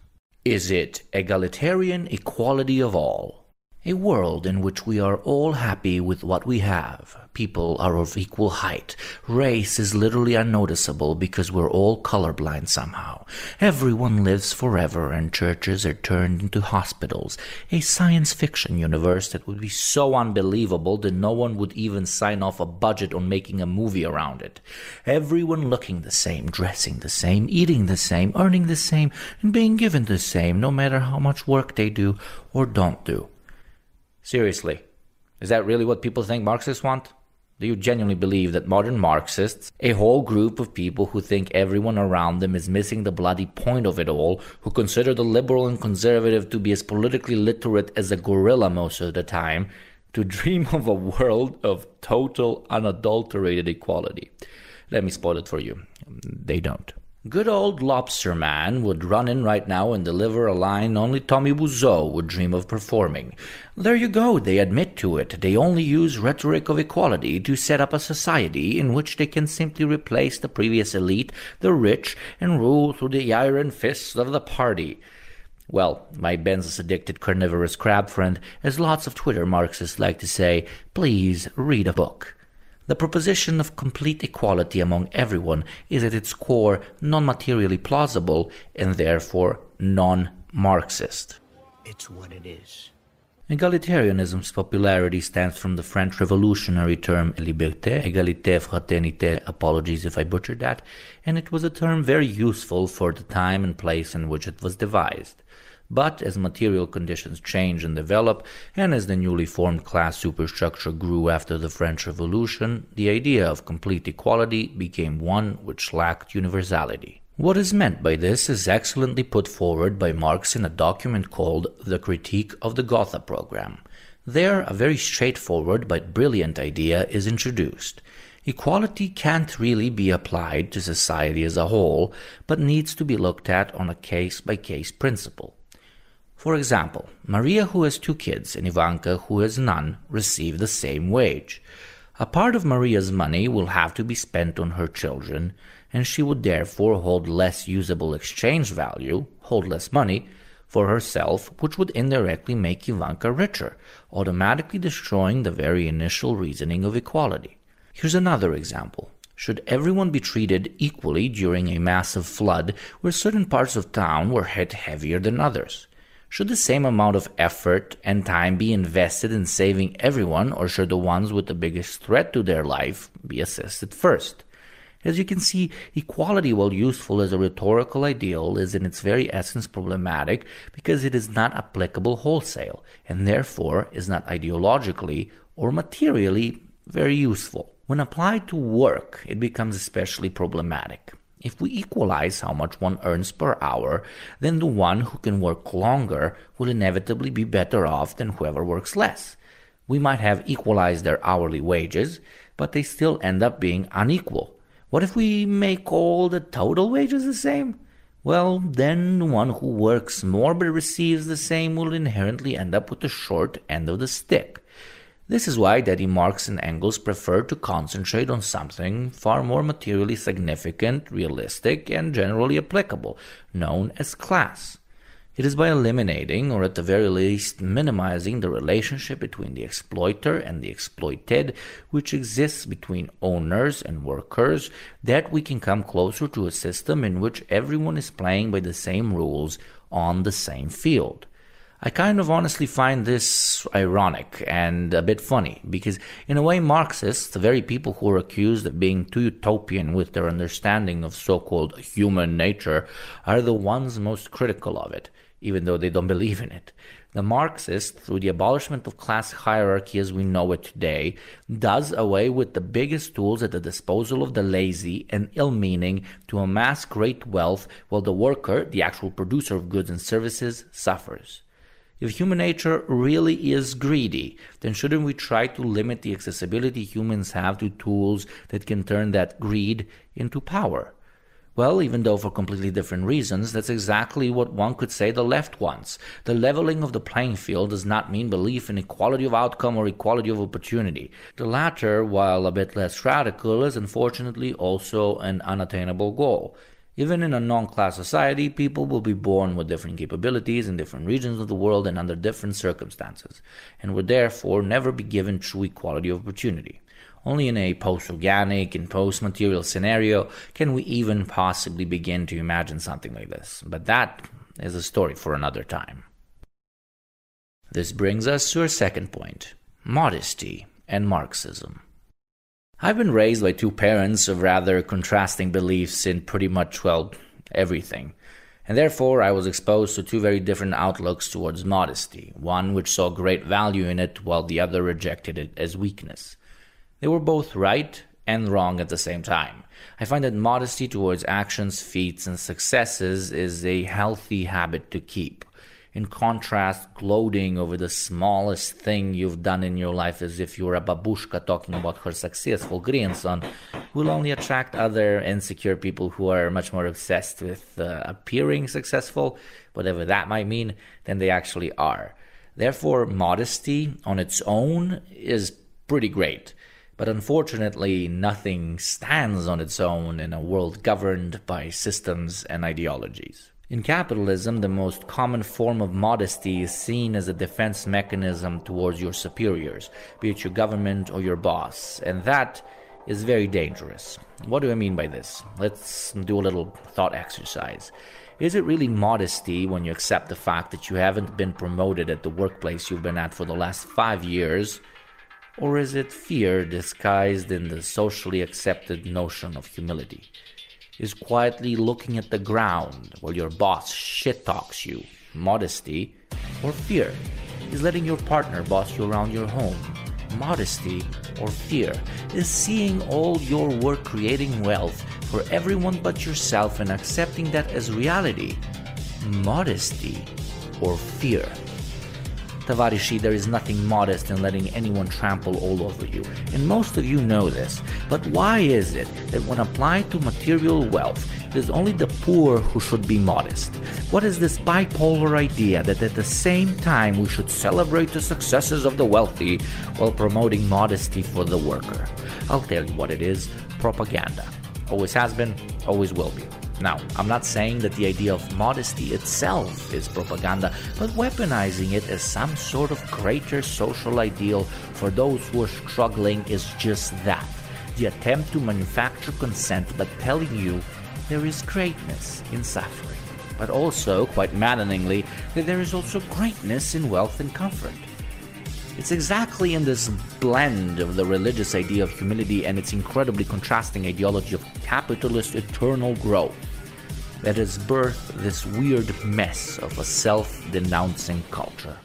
Is it egalitarian equality of all? A world in which we are all happy with what we have. People are of equal height. Race is literally unnoticeable because we're all colorblind somehow. Everyone lives forever and churches are turned into hospitals. A science fiction universe that would be so unbelievable that no one would even sign off a budget on making a movie around it. Everyone looking the same, dressing the same, eating the same, earning the same, and being given the same no matter how much work they do or don't do. Seriously, is that really what people think Marxists want? Do you genuinely believe that modern Marxists, a whole group of people who think everyone around them is missing the bloody point of it all, who consider the liberal and conservative to be as politically literate as a gorilla most of the time, to dream of a world of total unadulterated equality? Let me spoil it for you. They don't. Good old Lobster Man would run in right now and deliver a line only Tommy Wiseau would dream of performing. There you go, they admit to it. They only use rhetoric of equality to set up a society in which they can simply replace the previous elite, the rich, and rule through the iron fists of the party. Well, my Benzos addicted carnivorous crab friend, as lots of Twitter Marxists like to say, please read a book. The proposition of complete equality among everyone is at its core non materially plausible and therefore non Marxist. It's what it is. Egalitarianism's popularity stems from the French revolutionary term liberté, égalité, fraternité, apologies if I butchered that, and it was a term very useful for the time and place in which it was devised. But as material conditions change and develop, and as the newly formed class superstructure grew after the French Revolution, the idea of complete equality became one which lacked universality. What is meant by this is excellently put forward by Marx in a document called The Critique of the Gotha Program. There, a very straightforward but brilliant idea is introduced. Equality can't really be applied to society as a whole, but needs to be looked at on a case by case principle. For example, Maria, who has two kids, and Ivanka, who has none, receive the same wage. A part of Maria's money will have to be spent on her children, and she would therefore hold less usable exchange value, hold less money, for herself, which would indirectly make Ivanka richer, automatically destroying the very initial reasoning of equality. Here's another example. Should everyone be treated equally during a massive flood where certain parts of town were hit heavier than others? Should the same amount of effort and time be invested in saving everyone, or should the ones with the biggest threat to their life be assisted first? As you can see, equality, while useful as a rhetorical ideal, is in its very essence problematic because it is not applicable wholesale, and therefore is not ideologically or materially very useful. When applied to work, it becomes especially problematic. If we equalize how much one earns per hour, then the one who can work longer will inevitably be better off than whoever works less. We might have equalized their hourly wages, but they still end up being unequal. What if we make all the total wages the same? Well, then the one who works more but receives the same will inherently end up with the short end of the stick. This is why Daddy Marx and Engels prefer to concentrate on something far more materially significant, realistic, and generally applicable, known as class. It is by eliminating, or at the very least minimizing, the relationship between the exploiter and the exploited, which exists between owners and workers, that we can come closer to a system in which everyone is playing by the same rules on the same field. I kind of honestly find this ironic and a bit funny because, in a way, Marxists, the very people who are accused of being too utopian with their understanding of so called human nature, are the ones most critical of it, even though they don't believe in it. The Marxist, through the abolishment of class hierarchy as we know it today, does away with the biggest tools at the disposal of the lazy and ill meaning to amass great wealth while the worker, the actual producer of goods and services, suffers. If human nature really is greedy, then shouldn't we try to limit the accessibility humans have to tools that can turn that greed into power? Well, even though for completely different reasons, that's exactly what one could say the left wants. The leveling of the playing field does not mean belief in equality of outcome or equality of opportunity. The latter, while a bit less radical, is unfortunately also an unattainable goal. Even in a non class society, people will be born with different capabilities in different regions of the world and under different circumstances, and will therefore never be given true equality of opportunity. Only in a post organic and post material scenario can we even possibly begin to imagine something like this. But that is a story for another time. This brings us to our second point modesty and Marxism. I've been raised by two parents of rather contrasting beliefs in pretty much, well, everything. And therefore, I was exposed to two very different outlooks towards modesty, one which saw great value in it, while the other rejected it as weakness. They were both right and wrong at the same time. I find that modesty towards actions, feats, and successes is a healthy habit to keep. In contrast, gloating over the smallest thing you've done in your life as if you were a babushka talking about her successful grandson will only attract other insecure people who are much more obsessed with uh, appearing successful, whatever that might mean, than they actually are. Therefore, modesty on its own is pretty great. But unfortunately, nothing stands on its own in a world governed by systems and ideologies. In capitalism, the most common form of modesty is seen as a defense mechanism towards your superiors, be it your government or your boss, and that is very dangerous. What do I mean by this? Let's do a little thought exercise. Is it really modesty when you accept the fact that you haven't been promoted at the workplace you've been at for the last five years? Or is it fear disguised in the socially accepted notion of humility? Is quietly looking at the ground while your boss shit talks you. Modesty or fear is letting your partner boss you around your home. Modesty or fear is seeing all your work creating wealth for everyone but yourself and accepting that as reality. Modesty or fear Tavarishi, there is nothing modest in letting anyone trample all over you, and most of you know this. But why is it that when applied to material wealth, it is only the poor who should be modest? What is this bipolar idea that at the same time we should celebrate the successes of the wealthy while promoting modesty for the worker? I'll tell you what it is propaganda. Always has been, always will be. Now, I'm not saying that the idea of modesty itself is propaganda, but weaponizing it as some sort of greater social ideal for those who are struggling is just that the attempt to manufacture consent by telling you there is greatness in suffering, but also, quite maddeningly, that there is also greatness in wealth and comfort. It's exactly in this blend of the religious idea of humility and its incredibly contrasting ideology of capitalist eternal growth that has birthed this weird mess of a self denouncing culture.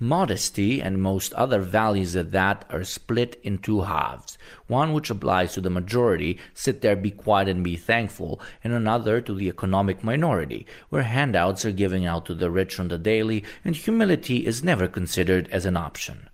Modesty and most other values of that are split in two halves. One which applies to the majority, sit there, be quiet, and be thankful, and another to the economic minority, where handouts are given out to the rich on the daily, and humility is never considered as an option.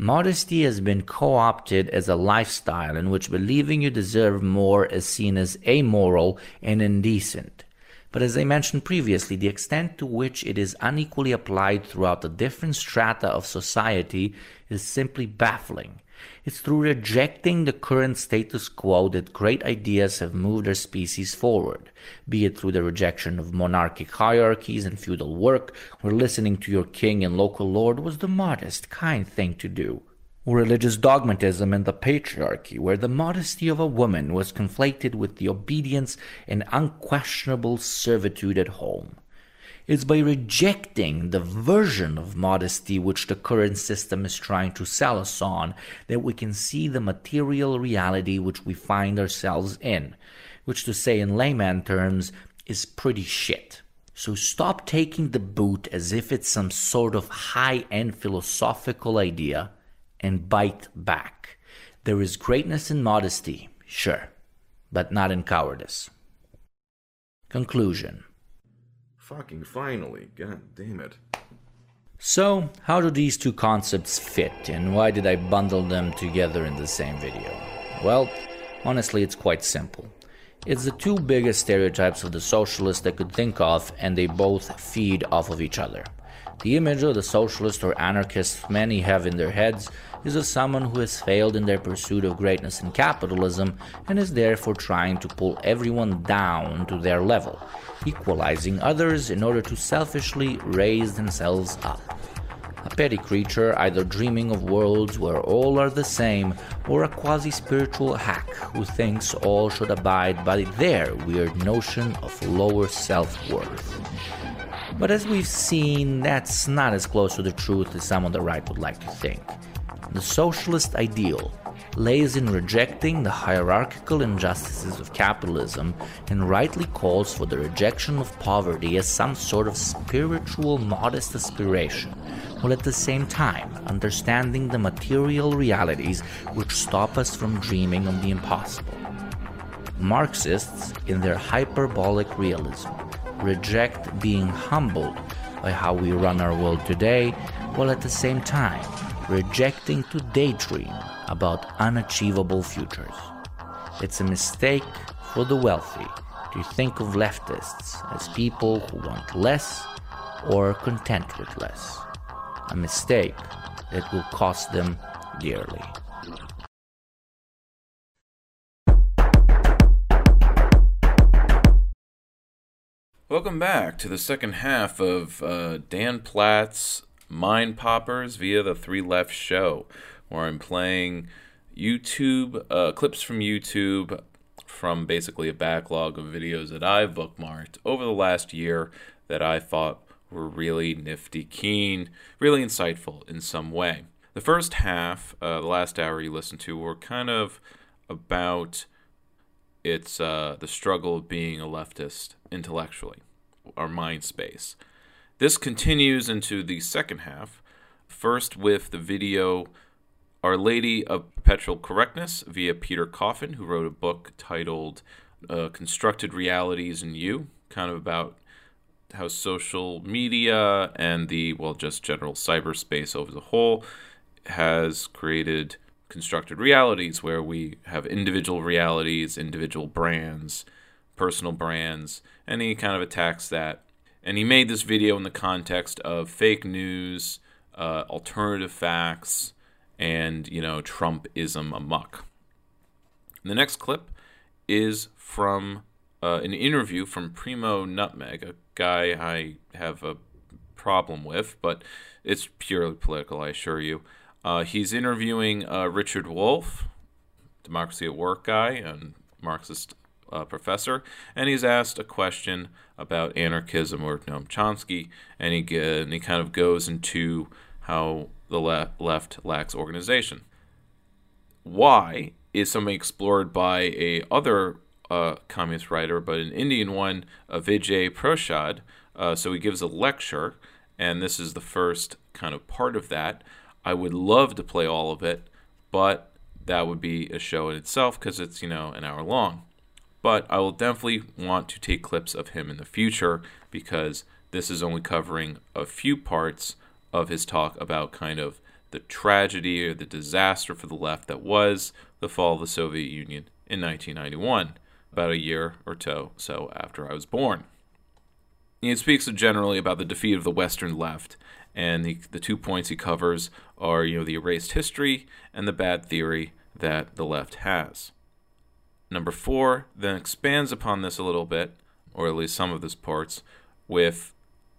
Modesty has been co opted as a lifestyle in which believing you deserve more is seen as amoral and indecent. But as I mentioned previously, the extent to which it is unequally applied throughout the different strata of society is simply baffling. It's through rejecting the current status quo that great ideas have moved our species forward, be it through the rejection of monarchic hierarchies and feudal work, where listening to your king and local lord was the modest, kind thing to do, or religious dogmatism and the patriarchy, where the modesty of a woman was conflated with the obedience and unquestionable servitude at home. It's by rejecting the version of modesty which the current system is trying to sell us on that we can see the material reality which we find ourselves in, which to say in layman terms is pretty shit. So stop taking the boot as if it's some sort of high end philosophical idea and bite back. There is greatness in modesty, sure, but not in cowardice. Conclusion Fucking finally. God damn it. So, how do these two concepts fit, and why did I bundle them together in the same video? Well, honestly, it's quite simple. It's the two biggest stereotypes of the socialist I could think of, and they both feed off of each other. The image of the socialist or anarchist many have in their heads is of someone who has failed in their pursuit of greatness in capitalism and is therefore trying to pull everyone down to their level, equalizing others in order to selfishly raise themselves up. A petty creature either dreaming of worlds where all are the same, or a quasi spiritual hack who thinks all should abide by their weird notion of lower self worth. But as we've seen, that's not as close to the truth as some on the right would like to think. The socialist ideal lays in rejecting the hierarchical injustices of capitalism and rightly calls for the rejection of poverty as some sort of spiritual modest aspiration, while at the same time understanding the material realities which stop us from dreaming of the impossible. Marxists, in their hyperbolic realism, reject being humbled by how we run our world today, while at the same time rejecting to daydream about unachievable futures. It's a mistake for the wealthy to think of leftists as people who want less or are content with less. A mistake that will cost them dearly. Welcome back to the second half of uh, Dan Platt's Mind Poppers via the Three Left Show, where I'm playing YouTube uh, clips from YouTube from basically a backlog of videos that I've bookmarked over the last year that I thought were really nifty, keen, really insightful in some way. The first half, uh, the last hour you listened to, were kind of about it's uh, the struggle of being a leftist intellectually, our mind space. This continues into the second half, first with the video Our Lady of Perpetual Correctness via Peter Coffin, who wrote a book titled uh, Constructed Realities in You, kind of about how social media and the, well, just general cyberspace over the whole has created constructed realities where we have individual realities, individual brands, personal brands, and he kind of attacks that and he made this video in the context of fake news, uh, alternative facts, and, you know, Trumpism. And the next clip is from uh, an interview from Primo Nutmeg, a guy I have a problem with, but it's purely political, I assure you. Uh, he's interviewing uh, Richard Wolff, Democracy at Work guy and Marxist uh, professor, and he's asked a question about anarchism or Noam Chomsky, and he, and he kind of goes into how the le- left lacks organization. Why is something explored by a other uh, communist writer, but an Indian one, Vijay Prashad. Uh, so he gives a lecture, and this is the first kind of part of that. I would love to play all of it, but that would be a show in itself because it's you know an hour long but I will definitely want to take clips of him in the future because this is only covering a few parts of his talk about kind of the tragedy or the disaster for the left that was the fall of the Soviet Union in 1991, about a year or two so after I was born. He speaks generally about the defeat of the Western left, and the, the two points he covers are, you know, the erased history and the bad theory that the left has. Number four then expands upon this a little bit, or at least some of this parts, with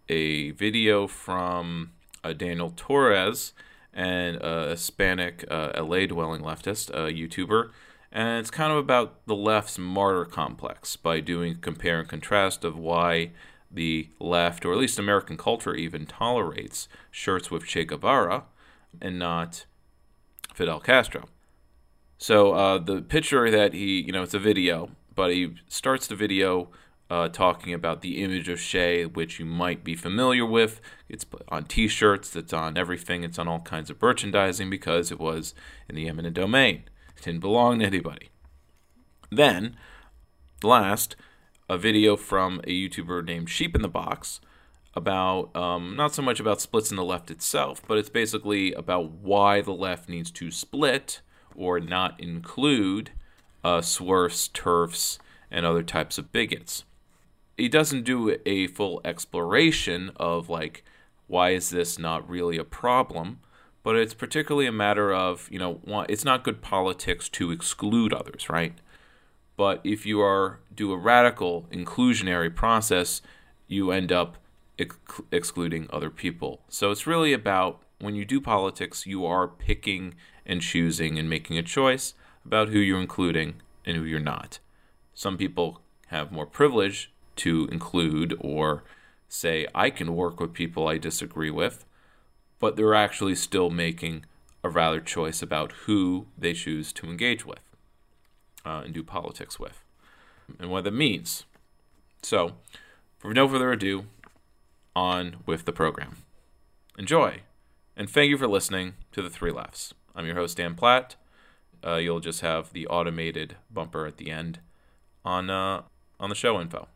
a video from uh, Daniel Torres and a Hispanic uh, LA dwelling leftist, a YouTuber. And it's kind of about the left's martyr complex by doing compare and contrast of why the left, or at least American culture, even tolerates shirts with Che Guevara and not Fidel Castro. So uh, the picture that he, you know, it's a video, but he starts the video uh, talking about the image of Che, which you might be familiar with. It's on T-shirts, it's on everything, it's on all kinds of merchandising because it was in the eminent domain. It didn't belong to anybody. Then, last, a video from a YouTuber named Sheep in the Box about um, not so much about splits in the left itself, but it's basically about why the left needs to split or not include uh, swerfs, TERFs, and other types of bigots. He doesn't do a full exploration of like why is this not really a problem, but it's particularly a matter of you know it's not good politics to exclude others, right? But if you are do a radical inclusionary process, you end up ex- excluding other people. So it's really about when you do politics, you are picking and choosing and making a choice about who you're including and who you're not. Some people have more privilege to include or say, I can work with people I disagree with, but they're actually still making a rather choice about who they choose to engage with uh, and do politics with and what that means. So, for no further ado, on with the program. Enjoy, and thank you for listening to the Three Laughs. I'm your host, Dan Platt. Uh, you'll just have the automated bumper at the end on uh, on the show info.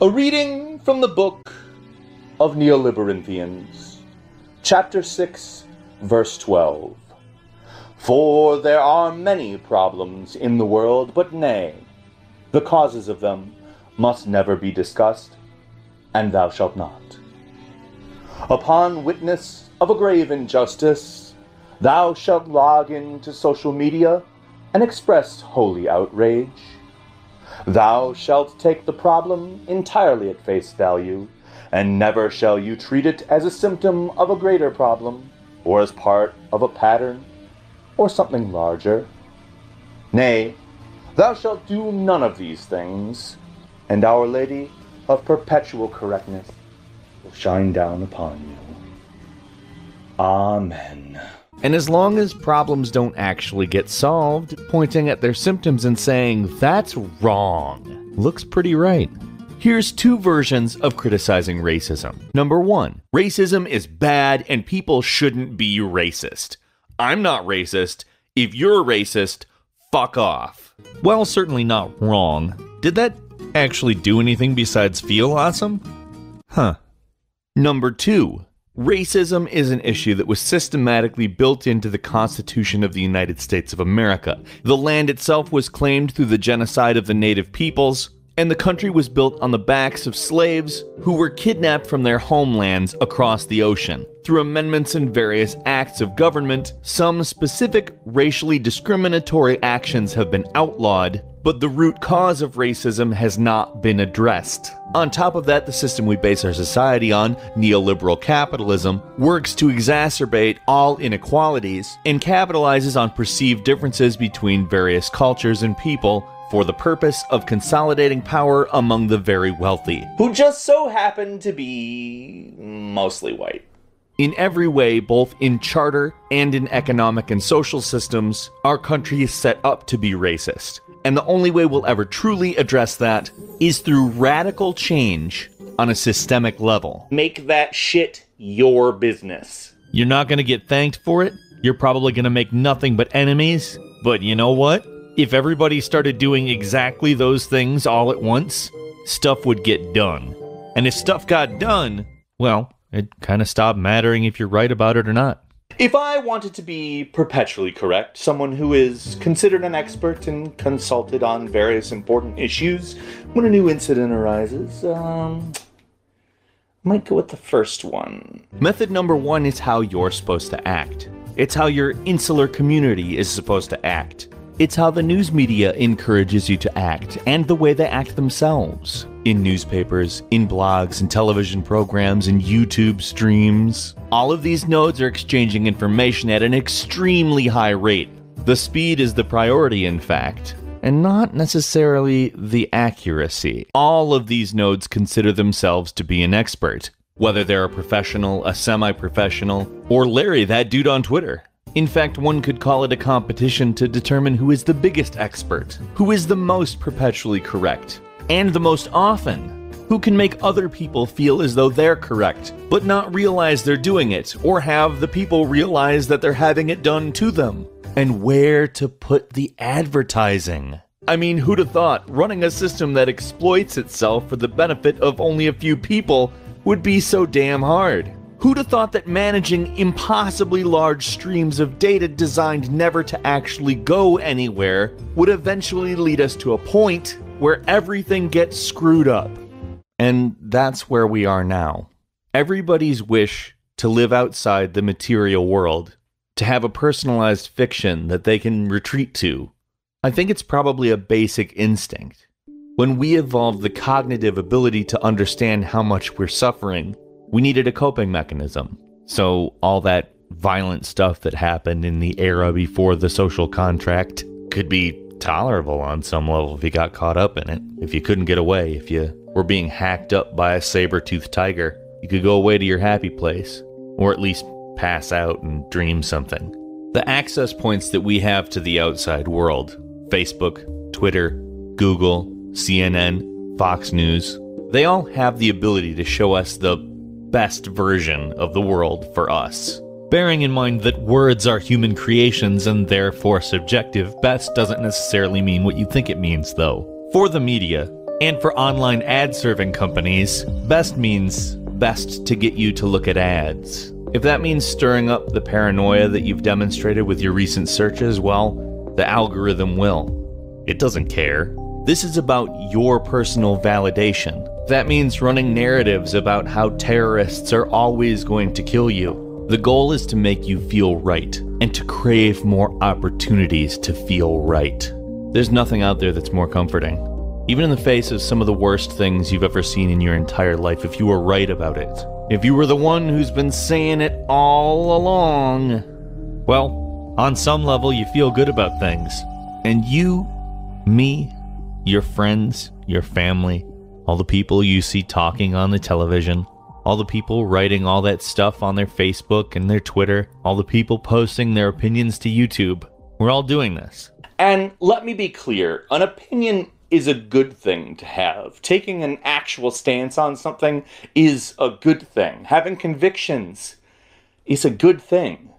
A reading from the book of Neoliberanthians, chapter 6, verse 12. For there are many problems in the world, but nay, the causes of them must never be discussed, and thou shalt not. Upon witness of a grave injustice, thou shalt log into social media and express holy outrage. Thou shalt take the problem entirely at face value, and never shall you treat it as a symptom of a greater problem, or as part of a pattern, or something larger. Nay, thou shalt do none of these things, and Our Lady of perpetual correctness will shine down upon you. Amen. And as long as problems don't actually get solved, pointing at their symptoms and saying, that's wrong, looks pretty right. Here's two versions of criticizing racism. Number one, racism is bad and people shouldn't be racist. I'm not racist. If you're racist, fuck off. Well, certainly not wrong. Did that actually do anything besides feel awesome? Huh. Number two, Racism is an issue that was systematically built into the Constitution of the United States of America. The land itself was claimed through the genocide of the native peoples, and the country was built on the backs of slaves who were kidnapped from their homelands across the ocean. Through amendments and various acts of government, some specific racially discriminatory actions have been outlawed, but the root cause of racism has not been addressed. On top of that, the system we base our society on, neoliberal capitalism, works to exacerbate all inequalities and capitalizes on perceived differences between various cultures and people for the purpose of consolidating power among the very wealthy. Who just so happen to be mostly white. In every way, both in charter and in economic and social systems, our country is set up to be racist. And the only way we'll ever truly address that is through radical change on a systemic level. Make that shit your business. You're not going to get thanked for it. You're probably going to make nothing but enemies. But you know what? If everybody started doing exactly those things all at once, stuff would get done. And if stuff got done, well, it kind of stopped mattering if you're right about it or not. If I wanted to be perpetually correct, someone who is considered an expert and consulted on various important issues when a new incident arises, um, might go with the first one. Method number one is how you're supposed to act. It's how your insular community is supposed to act. It's how the news media encourages you to act and the way they act themselves. In newspapers, in blogs, in television programs, in YouTube streams. All of these nodes are exchanging information at an extremely high rate. The speed is the priority, in fact, and not necessarily the accuracy. All of these nodes consider themselves to be an expert, whether they're a professional, a semi professional, or Larry, that dude on Twitter. In fact, one could call it a competition to determine who is the biggest expert, who is the most perpetually correct, and the most often, who can make other people feel as though they're correct, but not realize they're doing it, or have the people realize that they're having it done to them, and where to put the advertising. I mean, who'd have thought running a system that exploits itself for the benefit of only a few people would be so damn hard? Who'd have thought that managing impossibly large streams of data designed never to actually go anywhere would eventually lead us to a point where everything gets screwed up? And that's where we are now. Everybody's wish to live outside the material world, to have a personalized fiction that they can retreat to. I think it's probably a basic instinct. When we evolved the cognitive ability to understand how much we're suffering, we needed a coping mechanism. So, all that violent stuff that happened in the era before the social contract could be tolerable on some level if you got caught up in it. If you couldn't get away, if you were being hacked up by a saber toothed tiger, you could go away to your happy place, or at least pass out and dream something. The access points that we have to the outside world Facebook, Twitter, Google, CNN, Fox News they all have the ability to show us the best version of the world for us. Bearing in mind that words are human creations and therefore subjective, best doesn't necessarily mean what you think it means, though. For the media, and for online ad serving companies, best means best to get you to look at ads. If that means stirring up the paranoia that you've demonstrated with your recent searches, well, the algorithm will. It doesn't care. This is about your personal validation. That means running narratives about how terrorists are always going to kill you. The goal is to make you feel right and to crave more opportunities to feel right. There's nothing out there that's more comforting. Even in the face of some of the worst things you've ever seen in your entire life, if you were right about it, if you were the one who's been saying it all along, well, on some level, you feel good about things. And you, me, your friends, your family, all the people you see talking on the television, all the people writing all that stuff on their Facebook and their Twitter, all the people posting their opinions to YouTube. We're all doing this. And let me be clear an opinion is a good thing to have. Taking an actual stance on something is a good thing. Having convictions is a good thing.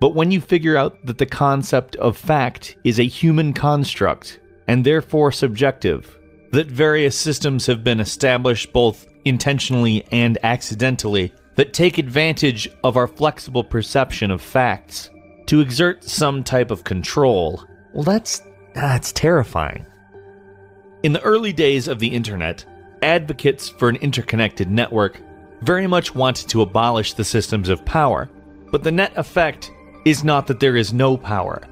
But when you figure out that the concept of fact is a human construct and therefore subjective, that various systems have been established both intentionally and accidentally that take advantage of our flexible perception of facts to exert some type of control. Well, that's that's terrifying. In the early days of the internet, advocates for an interconnected network very much wanted to abolish the systems of power, but the net effect is not that there is no power.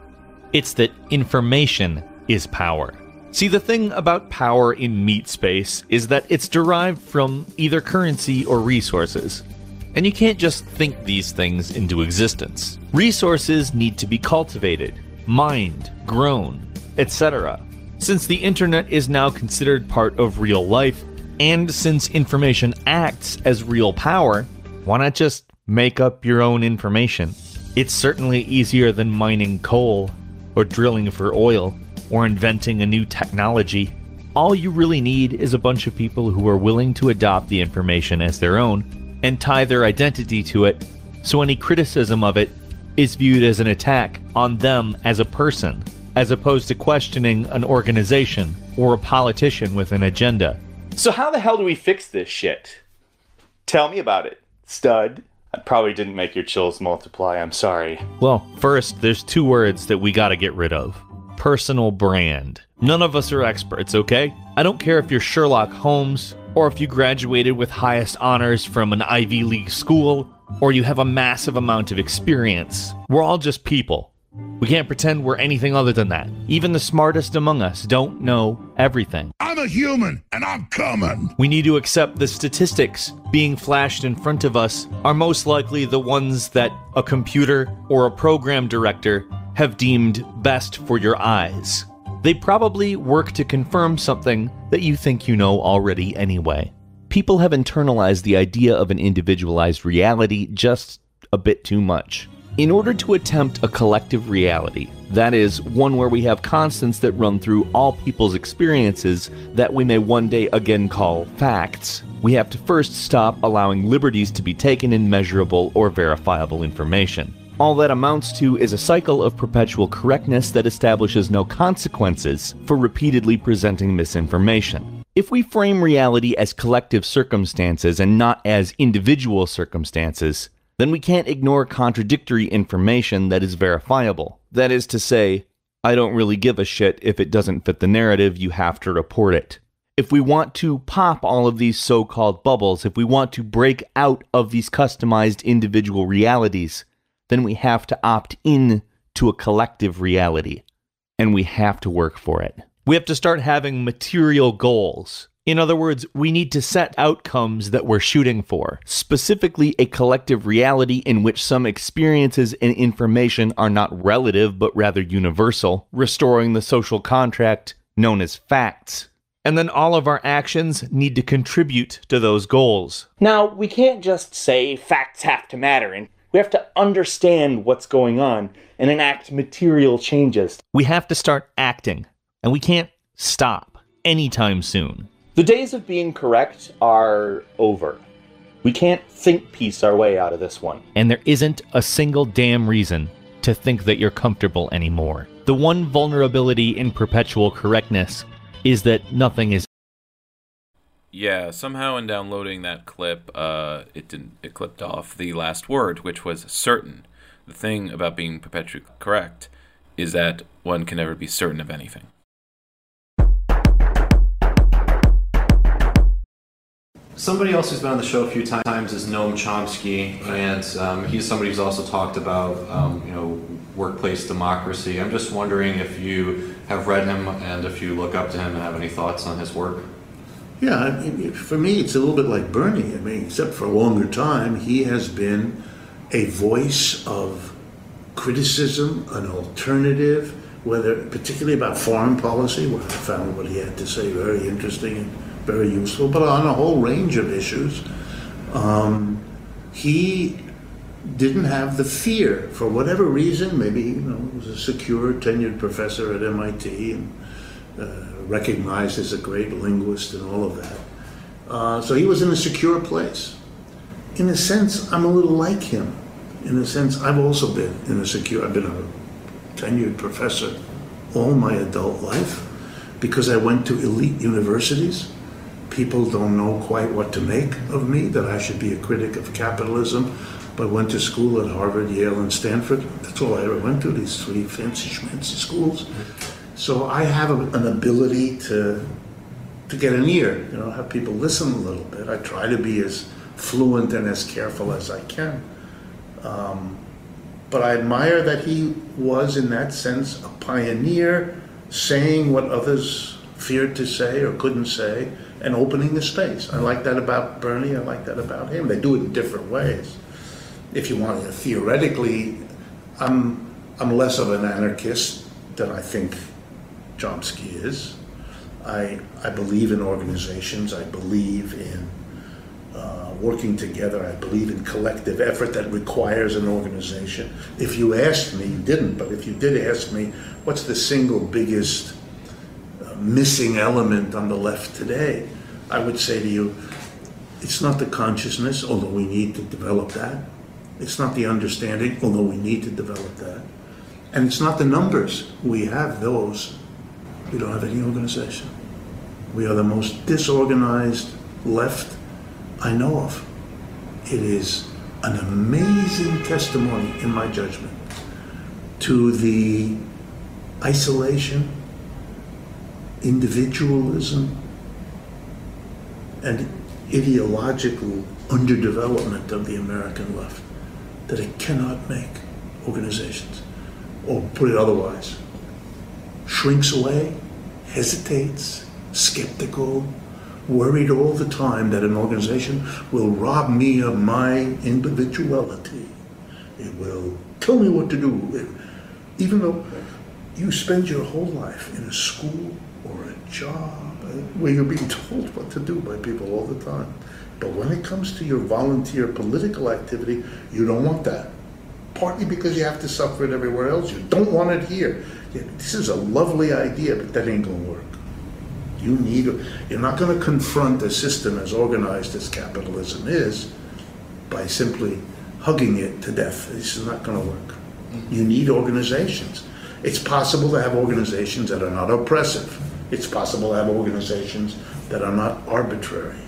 It's that information is power. See, the thing about power in meat space is that it's derived from either currency or resources. And you can't just think these things into existence. Resources need to be cultivated, mined, grown, etc. Since the internet is now considered part of real life, and since information acts as real power, why not just make up your own information? It's certainly easier than mining coal or drilling for oil or inventing a new technology. All you really need is a bunch of people who are willing to adopt the information as their own and tie their identity to it, so any criticism of it is viewed as an attack on them as a person, as opposed to questioning an organization or a politician with an agenda. So, how the hell do we fix this shit? Tell me about it, stud. I probably didn't make your chills multiply. I'm sorry. Well, first, there's two words that we gotta get rid of personal brand. None of us are experts, okay? I don't care if you're Sherlock Holmes, or if you graduated with highest honors from an Ivy League school, or you have a massive amount of experience. We're all just people. We can't pretend we're anything other than that. Even the smartest among us don't know everything. I'm a human and I'm coming. We need to accept the statistics being flashed in front of us are most likely the ones that a computer or a program director have deemed best for your eyes. They probably work to confirm something that you think you know already anyway. People have internalized the idea of an individualized reality just a bit too much. In order to attempt a collective reality, that is, one where we have constants that run through all people's experiences that we may one day again call facts, we have to first stop allowing liberties to be taken in measurable or verifiable information. All that amounts to is a cycle of perpetual correctness that establishes no consequences for repeatedly presenting misinformation. If we frame reality as collective circumstances and not as individual circumstances, then we can't ignore contradictory information that is verifiable. That is to say, I don't really give a shit if it doesn't fit the narrative, you have to report it. If we want to pop all of these so called bubbles, if we want to break out of these customized individual realities, then we have to opt in to a collective reality. And we have to work for it. We have to start having material goals. In other words, we need to set outcomes that we're shooting for, specifically a collective reality in which some experiences and information are not relative but rather universal, restoring the social contract known as facts. And then all of our actions need to contribute to those goals. Now, we can't just say facts have to matter and we have to understand what's going on and enact material changes. We have to start acting, and we can't stop anytime soon. The days of being correct are over. We can't think piece our way out of this one. And there isn't a single damn reason to think that you're comfortable anymore. The one vulnerability in perpetual correctness is that nothing is Yeah, somehow in downloading that clip, uh, it didn't. It clipped off the last word, which was certain. The thing about being perpetually correct is that one can never be certain of anything. Somebody else who's been on the show a few times is Noam Chomsky, and um, he's somebody who's also talked about um, you know workplace democracy. I'm just wondering if you have read him and if you look up to him and have any thoughts on his work. Yeah, I mean, for me, it's a little bit like Bernie. I mean, except for a longer time, he has been a voice of criticism, an alternative, whether particularly about foreign policy, where I found what he had to say very interesting and very useful, but on a whole range of issues. Um, he didn't have the fear for whatever reason. Maybe you know, was a secure tenured professor at MIT and uh, recognized as a great linguist and all of that. Uh, so he was in a secure place. In a sense, I'm a little like him. In a sense, I've also been in a secure. I've been a tenured professor all my adult life because I went to elite universities. People don't know quite what to make of me, that I should be a critic of capitalism, but went to school at Harvard, Yale, and Stanford. That's all I ever went to, these three fancy schmancy schools. So I have a, an ability to to get an ear, you know, have people listen a little bit. I try to be as fluent and as careful as I can. Um, but I admire that he was, in that sense, a pioneer, saying what others feared to say or couldn't say, and opening the space. I like that about Bernie. I like that about him. They do it in different ways. If you want to theoretically, I'm I'm less of an anarchist than I think Chomsky is. I I believe in organizations. I believe in uh, working together. I believe in collective effort that requires an organization. If you asked me, you didn't, but if you did ask me, what's the single biggest uh, missing element on the left today? I would say to you, it's not the consciousness, although we need to develop that. It's not the understanding, although we need to develop that. And it's not the numbers. We have those. We don't have any organization. We are the most disorganized left I know of. It is an amazing testimony, in my judgment, to the isolation, individualism, and ideological underdevelopment of the American left that it cannot make organizations. Or put it otherwise, shrinks away, hesitates, skeptical, worried all the time that an organization will rob me of my individuality. It will tell me what to do. Even though you spend your whole life in a school or a job uh, where you're being told what to do by people all the time. But when it comes to your volunteer political activity, you don't want that. Partly because you have to suffer it everywhere else. You don't want it here. This is a lovely idea, but that ain't going to work. You need, you're not going to confront a system as organized as capitalism is by simply hugging it to death. This is not going to work. You need organizations. It's possible to have organizations that are not oppressive. It's possible to have organizations that are not arbitrary.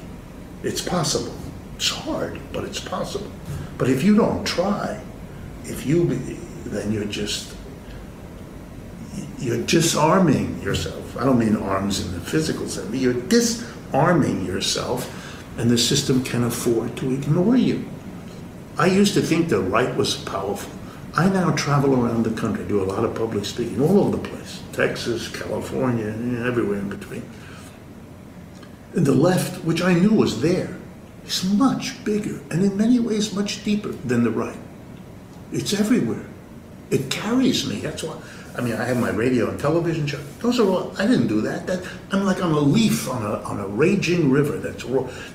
It's possible. It's hard, but it's possible. But if you don't try, if you, then you're just, you're disarming yourself. I don't mean arms in the physical sense, but you're disarming yourself, and the system can afford to ignore you. I used to think the right was powerful. I now travel around the country, do a lot of public speaking all over the place Texas, California, everywhere in between. And the left, which I knew was there, is much bigger and in many ways much deeper than the right. It's everywhere. It carries me. That's why. I mean, I have my radio and television show. Those are all. I didn't do that. That I'm like on a leaf on a on a raging river. That's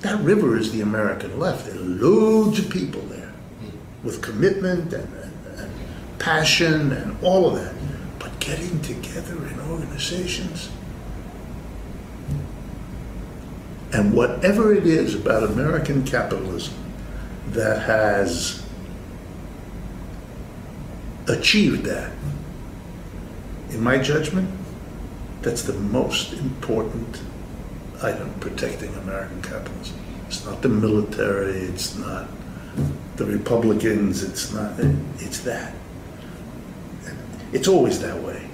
that river is the American left. There are loads of people there, with commitment and, and, and passion and all of that. But getting together in organizations and whatever it is about American capitalism that has achieved that, in my judgment, that's the most important item protecting American capitalism. It's not the military, it's not the Republicans, it's not, it's that. It's always that way.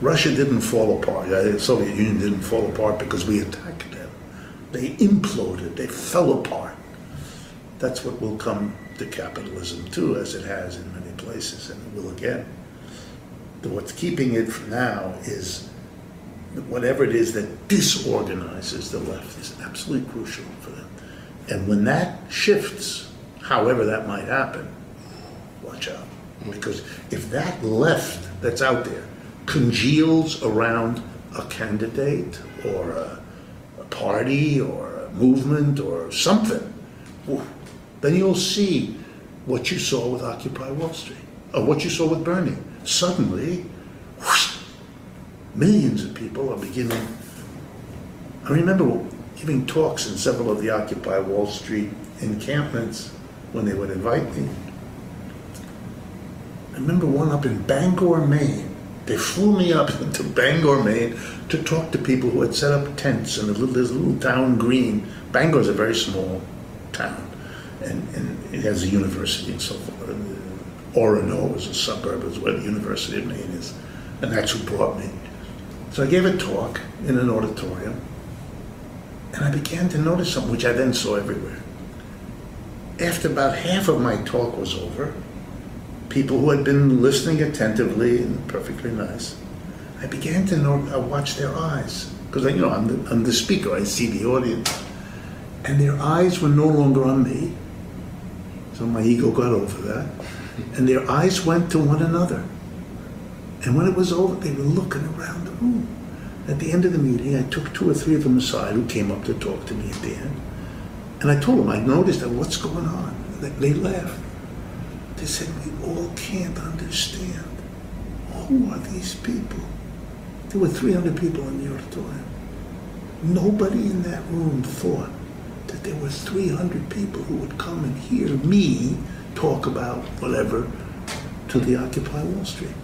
Russia didn't fall apart, the Soviet Union didn't fall apart because we attacked them. They imploded, they fell apart. That's what will come to capitalism too, as it has in many places, and it will again. What's keeping it from now is whatever it is that disorganizes the left is absolutely crucial for them. And when that shifts, however that might happen, watch out. Because if that left that's out there congeals around a candidate or a, a party or a movement or something, then you'll see what you saw with Occupy Wall Street, what you saw with Bernie. Suddenly, whoosh, millions of people are beginning. I remember giving talks in several of the Occupy Wall Street encampments when they would invite me. I remember one up in Bangor, Maine. They flew me up to Bangor, Maine to talk to people who had set up tents in little, this little town green. Bangor is a very small town, and, and it has a university and so forth. Orono is a suburb, is where the University of Maine is, and that's who brought me. So I gave a talk in an auditorium, and I began to notice something which I then saw everywhere. After about half of my talk was over, people who had been listening attentively and perfectly nice, I began to know, I watch their eyes. Because, you know, I'm the, I'm the speaker, I see the audience. And their eyes were no longer on me. So my ego got over that. And their eyes went to one another. And when it was over, they were looking around the room. At the end of the meeting, I took two or three of them aside who came up to talk to me at the end. And I told them, I noticed that what's going on. They, they laughed. They said, we all can't understand. Who are these people? There were 300 people in the auditorium. Nobody in that room thought that there were 300 people who would come and hear me talk about whatever to the Occupy Wall Street.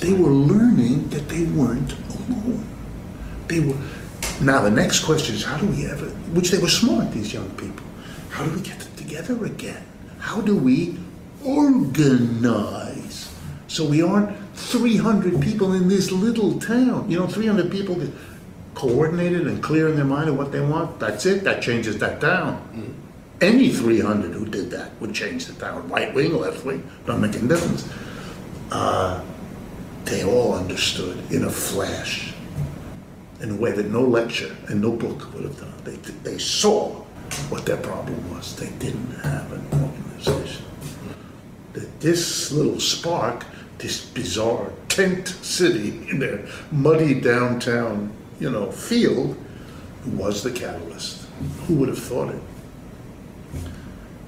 They were learning that they weren't alone. They were. Now the next question is, how do we ever? Which they were smart, these young people. How do we get them together again? how do we organize so we aren't 300 people in this little town? You know, 300 people coordinated and clear in their mind of what they want. That's it. That changes that town. Mm. Any 300 who did that would change the town. Right wing, left wing, don't make any difference. Uh, they all understood in a flash, in a way that no lecture and no book would have done. They, they saw what their problem was. They didn't have an organization. That this little spark, this bizarre tent city in their muddy downtown, you know, field, was the catalyst. Who would have thought it?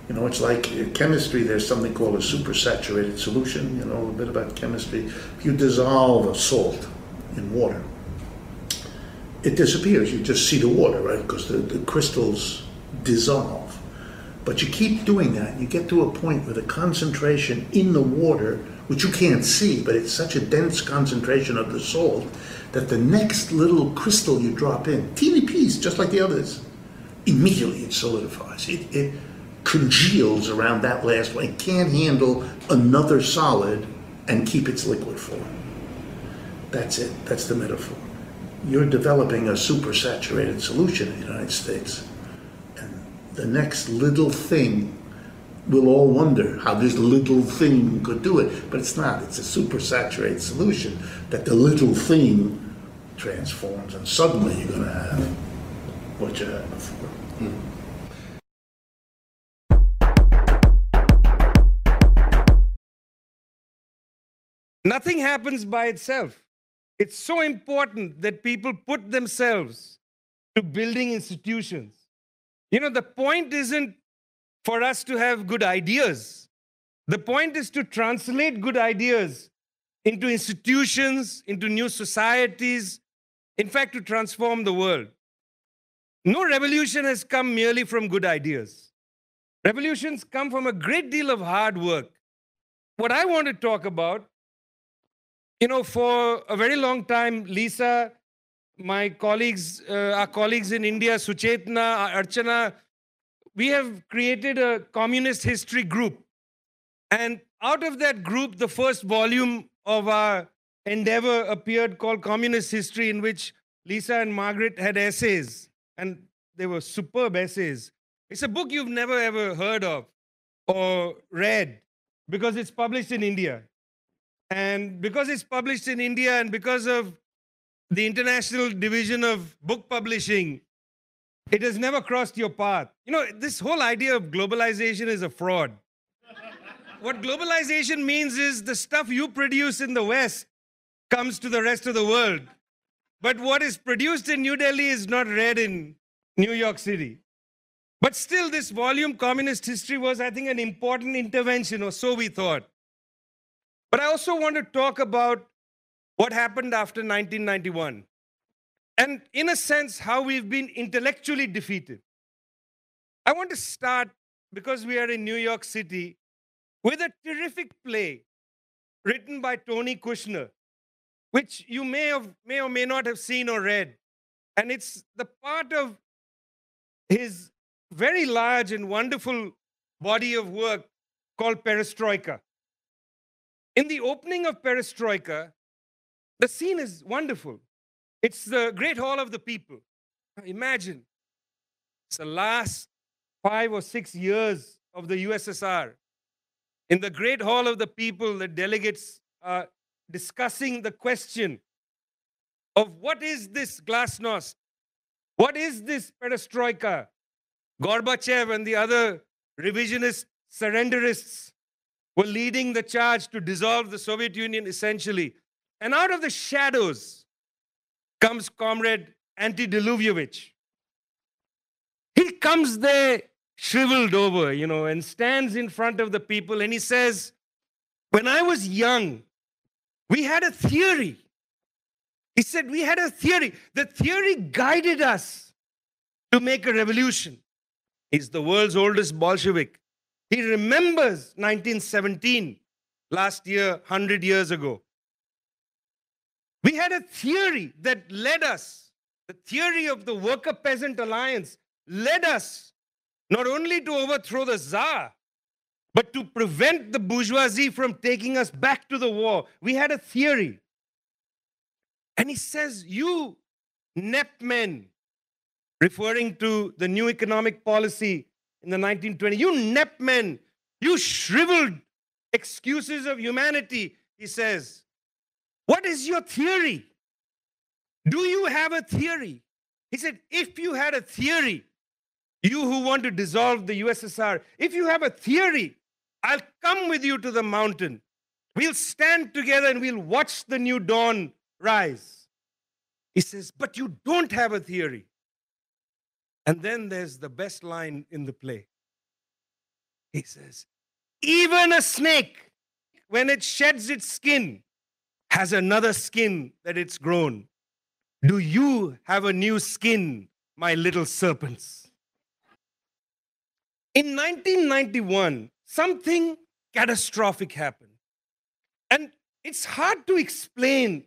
You know, it's like chemistry, there's something called a supersaturated solution. You know, a bit about chemistry. If you dissolve a salt in water, it disappears. You just see the water, right? Because the, the crystals dissolve. But you keep doing that, you get to a point where the concentration in the water, which you can't see, but it's such a dense concentration of the salt, that the next little crystal you drop in, teeny piece, just like the others, immediately it solidifies. It, it congeals around that last one. It can't handle another solid and keep its liquid form. That's it. That's the metaphor. You're developing a supersaturated solution in the United States. And the next little thing, we'll all wonder how this little thing could do it. But it's not. It's a supersaturated solution that the little thing transforms. And suddenly you're going to have what you had before. Hmm. Nothing happens by itself. It's so important that people put themselves to building institutions. You know, the point isn't for us to have good ideas. The point is to translate good ideas into institutions, into new societies, in fact, to transform the world. No revolution has come merely from good ideas. Revolutions come from a great deal of hard work. What I want to talk about you know, for a very long time, Lisa, my colleagues, uh, our colleagues in India, Suchetna, Archana, we have created a communist history group. And out of that group, the first volume of our endeavor appeared called Communist History, in which Lisa and Margaret had essays. And they were superb essays. It's a book you've never ever heard of or read because it's published in India. And because it's published in India and because of the International Division of Book Publishing, it has never crossed your path. You know, this whole idea of globalization is a fraud. what globalization means is the stuff you produce in the West comes to the rest of the world. But what is produced in New Delhi is not read in New York City. But still, this volume, Communist History, was, I think, an important intervention, or so we thought. But I also want to talk about what happened after 1991. And in a sense, how we've been intellectually defeated. I want to start, because we are in New York City, with a terrific play written by Tony Kushner, which you may, have, may or may not have seen or read. And it's the part of his very large and wonderful body of work called Perestroika. In the opening of Perestroika, the scene is wonderful. It's the Great Hall of the People. Imagine, it's the last five or six years of the USSR. In the Great Hall of the People, the delegates are discussing the question of what is this glasnost? What is this perestroika? Gorbachev and the other revisionist surrenderists were leading the charge to dissolve the Soviet Union essentially. And out of the shadows comes Comrade Antediluvievich. He comes there shriveled over, you know, and stands in front of the people and he says, When I was young, we had a theory. He said, We had a theory. The theory guided us to make a revolution. He's the world's oldest Bolshevik. He remembers 1917, last year, 100 years ago. We had a theory that led us, the theory of the worker peasant alliance led us not only to overthrow the Tsar, But to prevent the bourgeoisie from taking us back to the war, we had a theory. And he says, You NEP men, referring to the new economic policy in the 1920s, you NEP men, you shriveled excuses of humanity, he says. What is your theory? Do you have a theory? He said, if you had a theory, you who want to dissolve the USSR, if you have a theory, I'll come with you to the mountain. We'll stand together and we'll watch the new dawn rise. He says, but you don't have a theory. And then there's the best line in the play. He says, even a snake, when it sheds its skin, has another skin that it's grown. Do you have a new skin, my little serpents? In 1991, something catastrophic happened. And it's hard to explain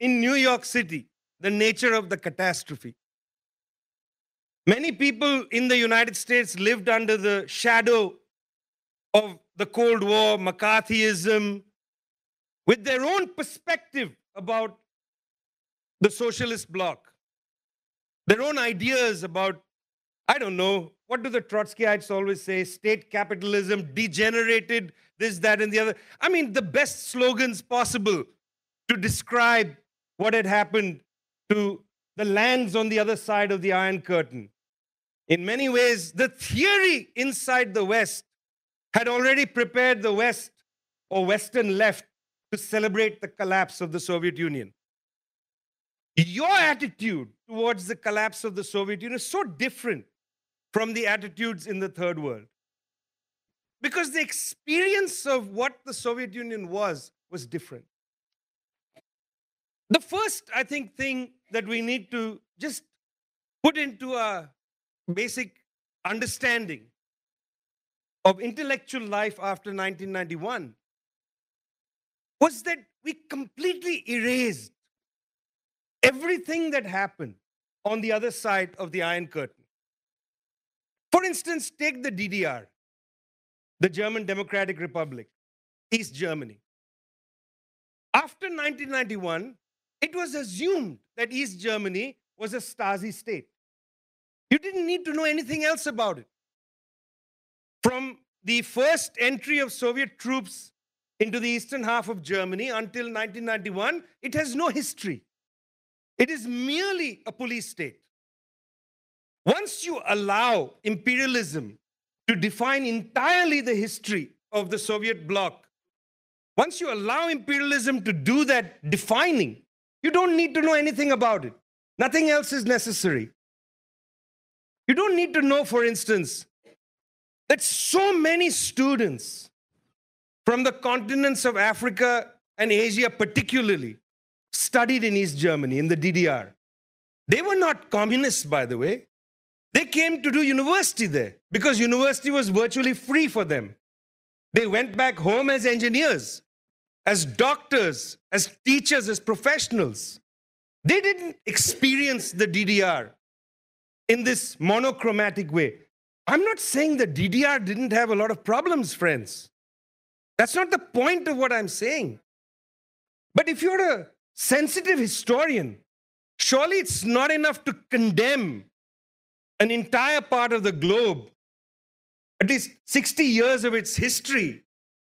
in New York City the nature of the catastrophe. Many people in the United States lived under the shadow of the Cold War, McCarthyism, with their own perspective about the socialist bloc, their own ideas about, I don't know, what do the Trotskyites always say? State capitalism, degenerated, this, that, and the other. I mean, the best slogans possible to describe what had happened to the lands on the other side of the Iron Curtain. In many ways, the theory inside the West had already prepared the West or Western left to celebrate the collapse of the Soviet Union. Your attitude towards the collapse of the Soviet Union is so different from the attitudes in the third world. Because the experience of what the Soviet Union was was different. The first, I think, thing that we need to just put into a basic understanding of intellectual life after 1991 was that we completely erased everything that happened on the other side of the Iron Curtain. For instance, take the DDR, the German Democratic Republic, East Germany. After 1991, it was assumed that East Germany was a Stasi state. You didn't need to know anything else about it. From the first entry of Soviet troops into the eastern half of Germany until 1991, it has no history. It is merely a police state. Once you allow imperialism to define entirely the history of the Soviet bloc, once you allow imperialism to do that defining, you don't need to know anything about it. Nothing else is necessary. You don't need to know, for instance, that so many students from the continents of Africa and Asia, particularly, studied in East Germany, in the DDR. They were not communists, by the way. They came to do university there because university was virtually free for them. They went back home as engineers, as doctors, as teachers, as professionals. They didn't experience the DDR in this monochromatic way. I'm not saying the DDR didn't have a lot of problems, friends. That's not the point of what I'm saying. But if you're a sensitive historian, surely it's not enough to condemn an entire part of the globe, at least 60 years of its history,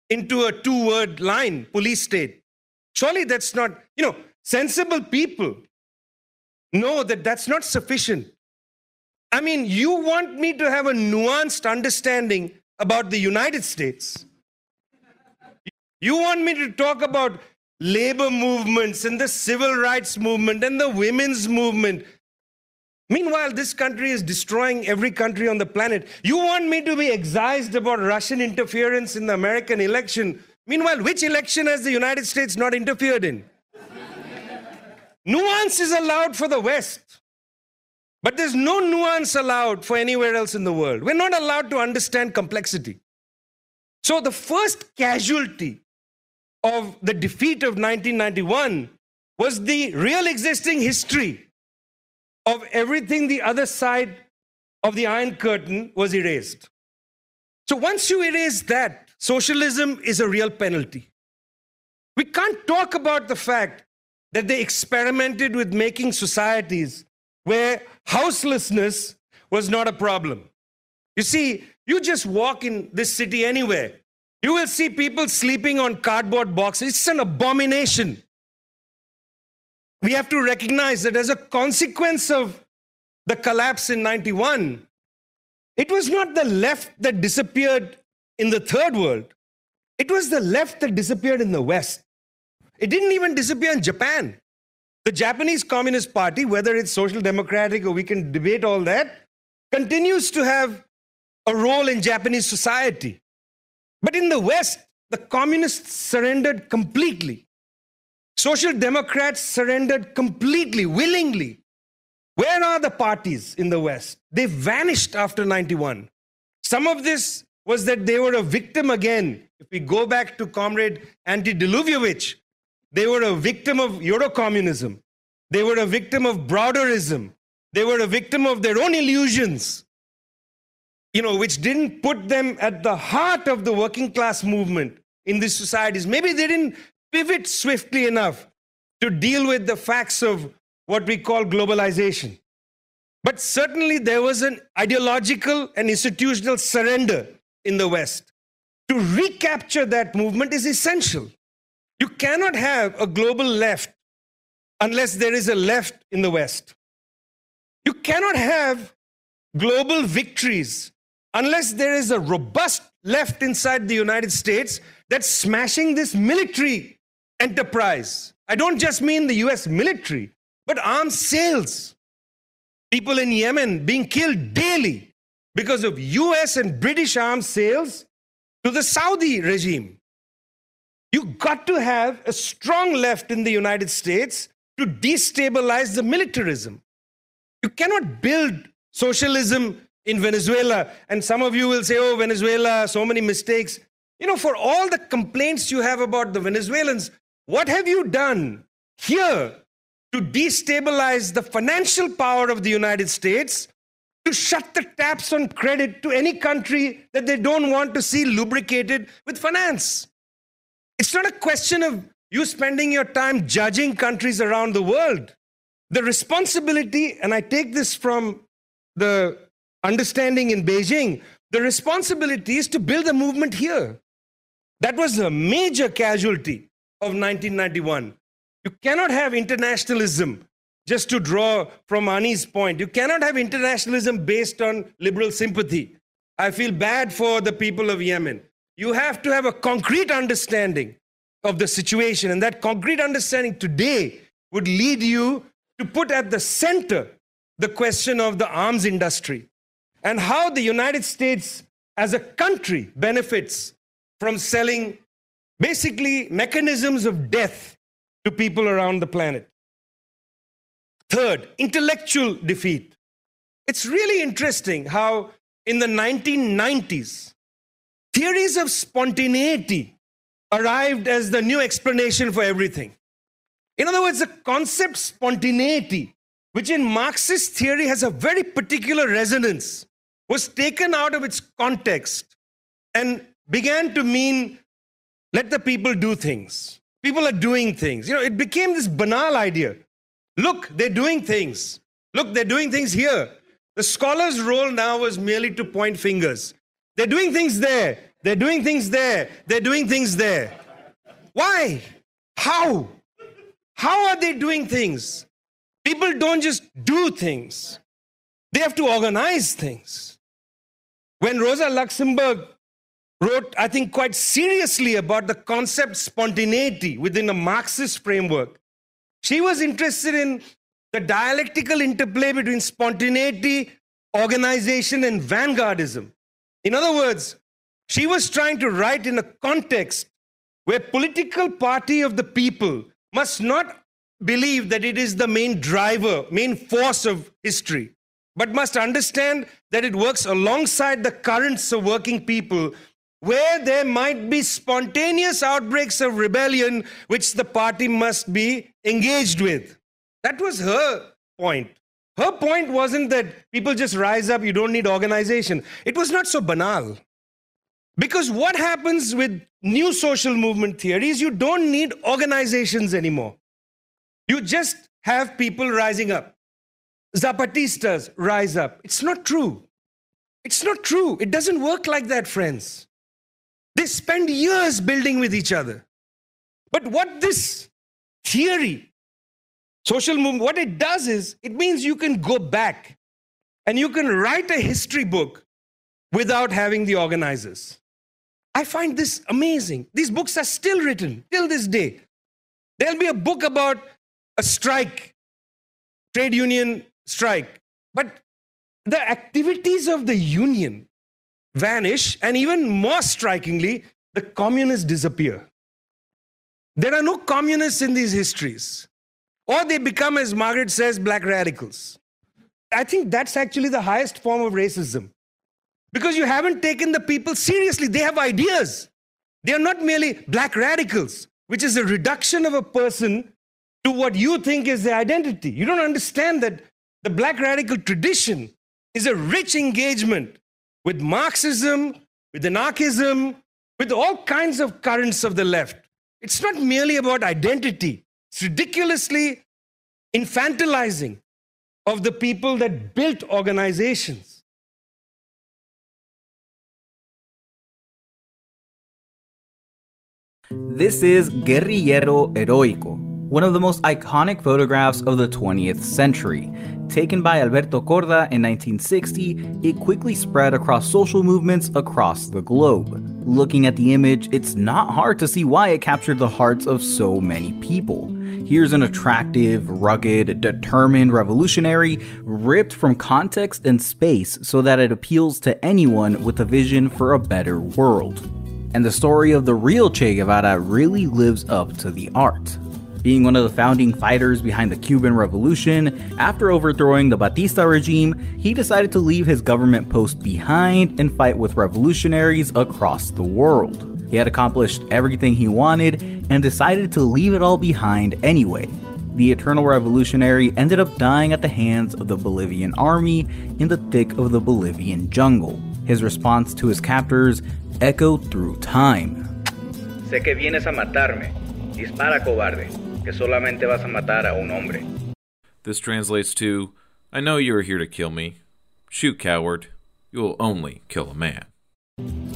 into a two word line police state. Surely that's not, you know, sensible people know that that's not sufficient. I mean, you want me to have a nuanced understanding about the United States. You want me to talk about labor movements and the civil rights movement and the women's movement. Meanwhile, this country is destroying every country on the planet. You want me to be excised about Russian interference in the American election. Meanwhile, which election has the United States not interfered in? nuance is allowed for the West, but there's no nuance allowed for anywhere else in the world. We're not allowed to understand complexity. So, the first casualty of the defeat of 1991 was the real existing history of everything the other side of the Iron Curtain was erased. So once you erase that, socialism is a real penalty. We can't talk about the fact that they experimented with making societies where houselessness was not a problem. You see, you just walk in this city anywhere, you will see people sleeping on cardboard boxes. It's an abomination. We have to recognize that as a consequence of the collapse in 91, it was not the left that disappeared in the third world, it was the left that disappeared in the West. It didn't even disappear in Japan. The Japanese Communist Party, whether it's social democratic or we can debate all that, continues to have a role in Japanese society. But in the West, the communists surrendered completely. Social democrats surrendered completely, willingly. Where are the parties in the West? They vanished after 91. Some of this was that they were a victim again. If we go back to Comrade Antidiluvievich, they were a victim of Eurocommunism. They were a victim of Browderism. They were a victim of their own illusions you know, which didn't put them at the heart of the working class movement in these societies. Maybe they didn't pivot swiftly enough to deal with the facts of what we call globalization. But certainly there was an ideological and institutional surrender in the West. To recapture that movement is essential. You cannot have a global left unless there is a left in the West. You cannot have global victories unless there is a robust left inside the United States that's smashing this military enterprise. I don't just mean the US military, but arms sales. People in Yemen being killed daily because of US and British arms sales to the Saudi regime. You got to have a strong left in the United States to destabilize the militarism. You cannot build socialism in Venezuela. And some of you will say, oh, Venezuela, so many mistakes. You know, for all the complaints you have about the Venezuelans, what have you done here to destabilize the financial power of the United States, to shut the taps on credit to any country that they don't want to see lubricated with finance? It's not a question of you spending your time judging countries around the world. The responsibility, and I take this from the understanding in Beijing, the responsibility is to build a movement here. That was a major casualty of 1991. You cannot have internationalism, just to draw from Ani's point, you cannot have internationalism based on liberal sympathy. I feel bad for the people of Yemen. You have to have a concrete understanding of the situation, and that concrete understanding today would lead you to put at the center the question of the arms industry and how the United States as a country benefits from selling basically mechanisms of death to people around the planet. Third, intellectual defeat. It's really interesting how in the 1990s, theories of spontaneity arrived as the new explanation for everything. In other words, the concept spontaneity, which in Marxist theory has a very particular resonance, was taken out of its context and began to mean let the people do things. People are doing things. You know, it became this banal idea. Look, they're doing things. Look, they're doing things here. The scholar's role now was merely to point fingers. They're doing things there. They're doing things there. They're doing things there. Why? How? How are they doing things? People don't just do things, they have to organize things. When Rosa Luxemburg wrote, I think, quite seriously about the concept spontaneity within a Marxist framework, she was interested in the dialectical interplay between spontaneity, organization, and vanguardism. In other words, she was trying to write in a context where political party of the people must not believe that it is the main driver, main force of history, but must understand that it works alongside the currents of working people where there might be spontaneous outbreaks of rebellion which the party must be engaged with. That was her point. Her point wasn't that people just rise up, you don't need organization. It was not so banal. Because what happens with new social movement theories, you don't need organizations anymore. You just have people rising up. Zapatistas rise up. It's not true. It's not true. It doesn't work like that, friends. They spend years building with each other. But what this theory, social movement, what it does is it means you can go back and you can write a history book without having the organizers. I find this amazing. These books are still written till this day. There'll be a book about a strike, trade union strike. But the activities of the union vanish, and even more strikingly, the communists disappear. There are no communists in these histories. Or they become, as Margaret says, black radicals. I think that's actually the highest form of racism. Because you haven't taken the people seriously. They have ideas. They are not merely black radicals, which is a reduction of a person to what you think is their identity. You don't understand that the black radical tradition is a rich engagement with Marxism, with anarchism, with all kinds of currents of the left. It's not merely about identity, it's ridiculously infantilizing of the people that built organizations. This is Guerrillero Heroico, one of the most iconic photographs of the 20th century. Taken by Alberto Korda in 1960, it quickly spread across social movements across the globe. Looking at the image, it's not hard to see why it captured the hearts of so many people. Here's an attractive, rugged, determined revolutionary ripped from context and space so that it appeals to anyone with a vision for a better world. And the story of the real Che Guevara really lives up to the art. Being one of the founding fighters behind the Cuban Revolution, after overthrowing the Batista regime, he decided to leave his government post behind and fight with revolutionaries across the world. He had accomplished everything he wanted and decided to leave it all behind anyway. The Eternal Revolutionary ended up dying at the hands of the Bolivian army in the thick of the Bolivian jungle. His response to his captors echoed through time. Sé que vienes a matarme. Dispara, cobarde, que solamente vas a matar a un hombre. This translates to I know you are here to kill me. Shoot, coward. You will only kill a man.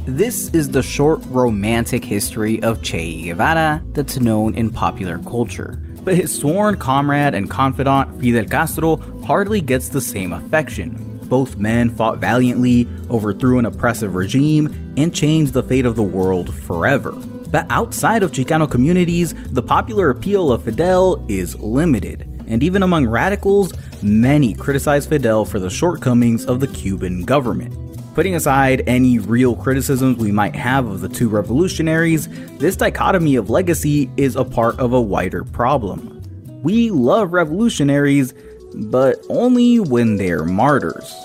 This is the short romantic history of Che Guevara that's known in popular culture. But his sworn comrade and confidant Fidel Castro hardly gets the same affection. Both men fought valiantly, overthrew an oppressive regime, and changed the fate of the world forever. But outside of Chicano communities, the popular appeal of Fidel is limited. And even among radicals, many criticize Fidel for the shortcomings of the Cuban government. Putting aside any real criticisms we might have of the two revolutionaries, this dichotomy of legacy is a part of a wider problem. We love revolutionaries, but only when they're martyrs.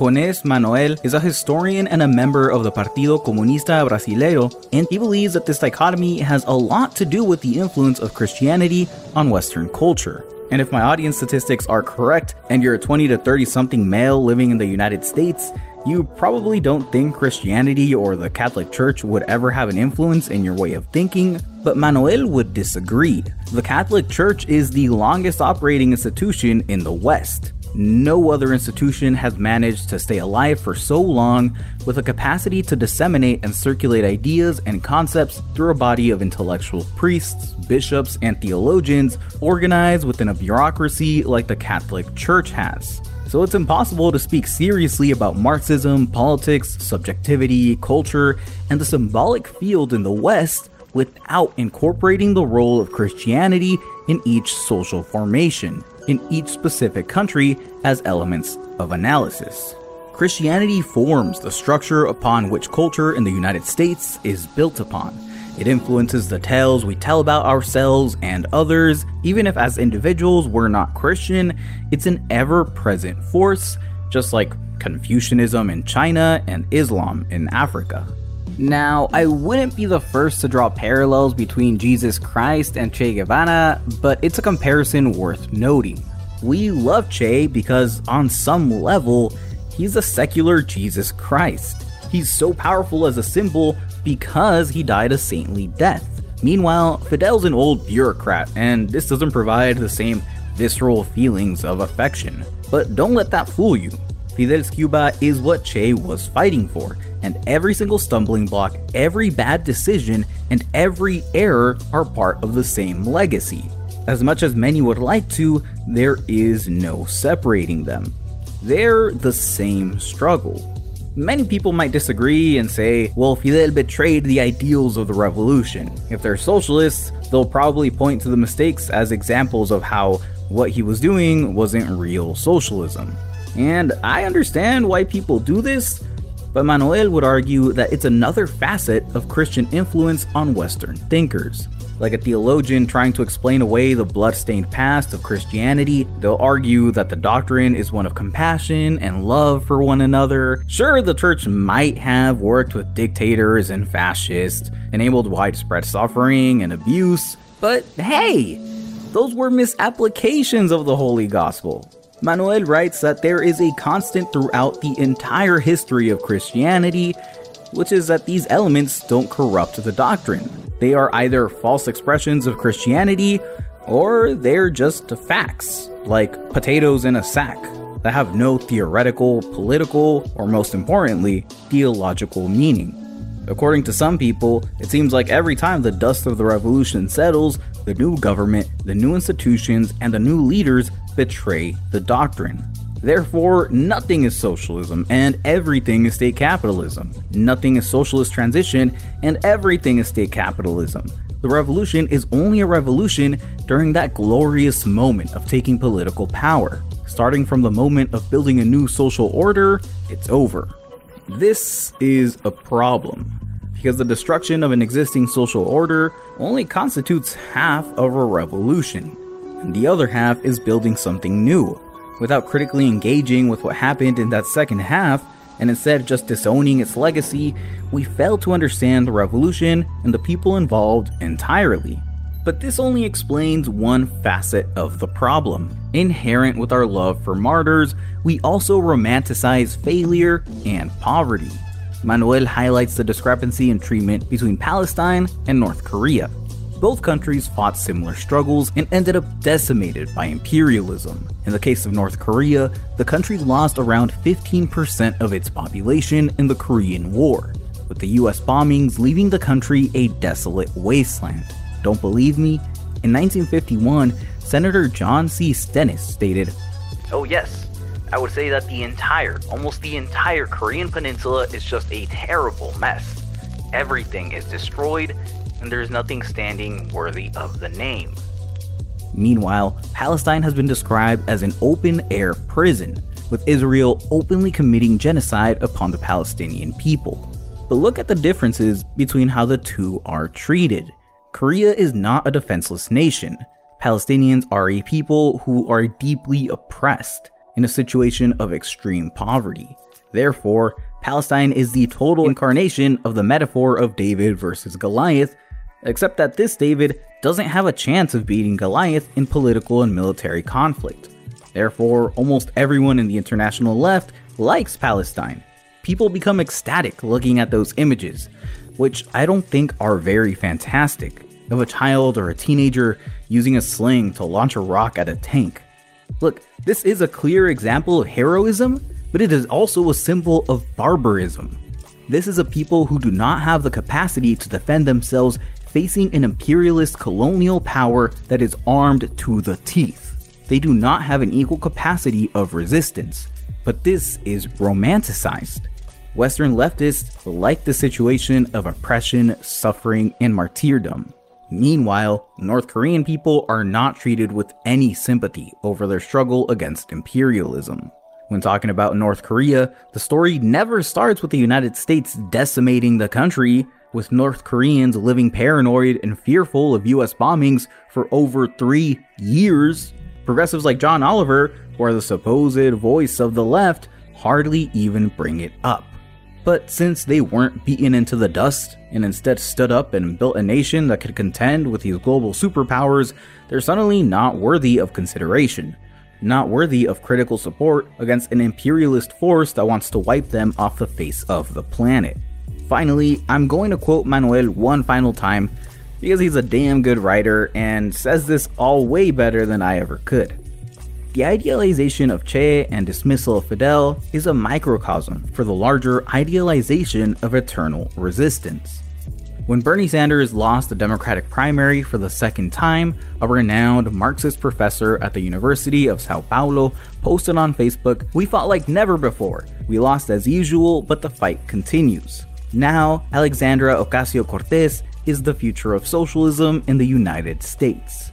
Jones Manoel is a historian and a member of the Partido Comunista Brasileiro, and he believes that this dichotomy has a lot to do with the influence of Christianity on Western culture. And if my audience statistics are correct, and you're a 20 to 30 something male living in the United States, you probably don't think Christianity or the Catholic Church would ever have an influence in your way of thinking, but Manoel would disagree. The Catholic Church is the longest operating institution in the West. No other institution has managed to stay alive for so long with a capacity to disseminate and circulate ideas and concepts through a body of intellectual priests, bishops, and theologians organized within a bureaucracy like the Catholic Church has. So it's impossible to speak seriously about Marxism, politics, subjectivity, culture, and the symbolic field in the West without incorporating the role of Christianity in each social formation, in each specific country, as elements of analysis. Christianity forms the structure upon which culture in the United States is built upon. It influences the tales we tell about ourselves and others. Even if as individuals we're not Christian, it's an ever present force, just like Confucianism in China and Islam in Africa. Now, I wouldn't be the first to draw parallels between Jesus Christ and Che Guevara, but it's a comparison worth noting. We love Che because, on some level, he's a secular Jesus Christ. He's so powerful as a symbol because he died a saintly death. Meanwhile, Fidel's an old bureaucrat, and this doesn't provide the same visceral feelings of affection. But don't let that fool you. Fidel's Cuba is what Che was fighting for, and every single stumbling block, every bad decision, and every error are part of the same legacy. As much as many would like to, there is no separating them. They're the same struggle. Many people might disagree and say, well, Fidel betrayed the ideals of the revolution. If they're socialists, they'll probably point to the mistakes as examples of how what he was doing wasn't real socialism. And I understand why people do this, but Manoel would argue that it's another facet of Christian influence on Western thinkers. Like a theologian trying to explain away the blood-stained past of Christianity, they'll argue that the doctrine is one of compassion and love for one another. Sure, the church might have worked with dictators and fascists, enabled widespread suffering and abuse, but hey, those were misapplications of the Holy Gospel. Manoel writes that there is a constant throughout the entire history of Christianity, which is that these elements don't corrupt the doctrine. They are either false expressions of Christianity or they're just facts, like potatoes in a sack, that have no theoretical, political, or most importantly, theological meaning. According to some people, it seems like every time the dust of the revolution settles, the new government, the new institutions, and the new leaders betray the doctrine. Therefore, nothing is socialism and everything is state capitalism. Nothing is socialist transition and everything is state capitalism. The revolution is only a revolution during that glorious moment of taking political power. Starting from the moment of building a new social order, it's over. This is a problem because the destruction of an existing social order only constitutes half of a revolution, and the other half is building something new without critically engaging with what happened in that second half, and instead just disowning its legacy, we fail to understand the revolution and the people involved entirely. But this only explains one facet of the problem. Inherent with our love for martyrs, we also romanticize failure and poverty. Manoel highlights the discrepancy in treatment between Palestine and North Korea. Both countries fought similar struggles and ended up decimated by imperialism. In the case of North Korea, the country lost around 15% of its population in the Korean War, with the US bombings leaving the country a desolate wasteland. Don't believe me? In 1951, Senator John C. Stennis stated, Oh, yes, I would say that the entire, almost the entire Korean peninsula is just a terrible mess. Everything is destroyed, and there's nothing standing worthy of the name. Meanwhile, Palestine has been described as an open air prison, with Israel openly committing genocide upon the Palestinian people. But look at the differences between how the two are treated. Korea is not a defenseless nation. Palestinians are a people who are deeply oppressed in a situation of extreme poverty. Therefore, Palestine is the total incarnation of the metaphor of David versus Goliath, except that this David doesn't have a chance of beating Goliath in political and military conflict. Therefore, almost everyone in the international left likes Palestine. People become ecstatic looking at those images, which I don't think are very fantastic, of a child or a teenager using a sling to launch a rock at a tank. Look, this is a clear example of heroism, but it is also a symbol of barbarism. This is a people who do not have the capacity to defend themselves facing an imperialist colonial power that is armed to the teeth. They do not have an equal capacity of resistance, but this is romanticized. Western leftists like the situation of oppression, suffering, and martyrdom. Meanwhile, North Korean people are not treated with any sympathy over their struggle against imperialism. When talking about North Korea, the story never starts with the United States decimating the country, with North Koreans living paranoid and fearful of US bombings for over three years. Progressives like John Oliver, who are the supposed voice of the left, hardly even bring it up. But since they weren't beaten into the dust and instead stood up and built a nation that could contend with these global superpowers, they're suddenly not worthy of consideration. not worthy of critical support against an imperialist force that wants to wipe them off the face of the planet. Finally, I'm going to quote Manoel one final time because he's a damn good writer and says this all way better than I ever could. The idealization of Che and dismissal of Fidel is a microcosm for the larger idealization of eternal resistance. When Bernie Sanders lost the Democratic primary for the second time, a renowned Marxist professor at the University of Sao Paulo posted on Facebook, We fought like never before. We lost as usual, but the fight continues. Now, Alexandria Ocasio Cortez is the future of socialism in the United States.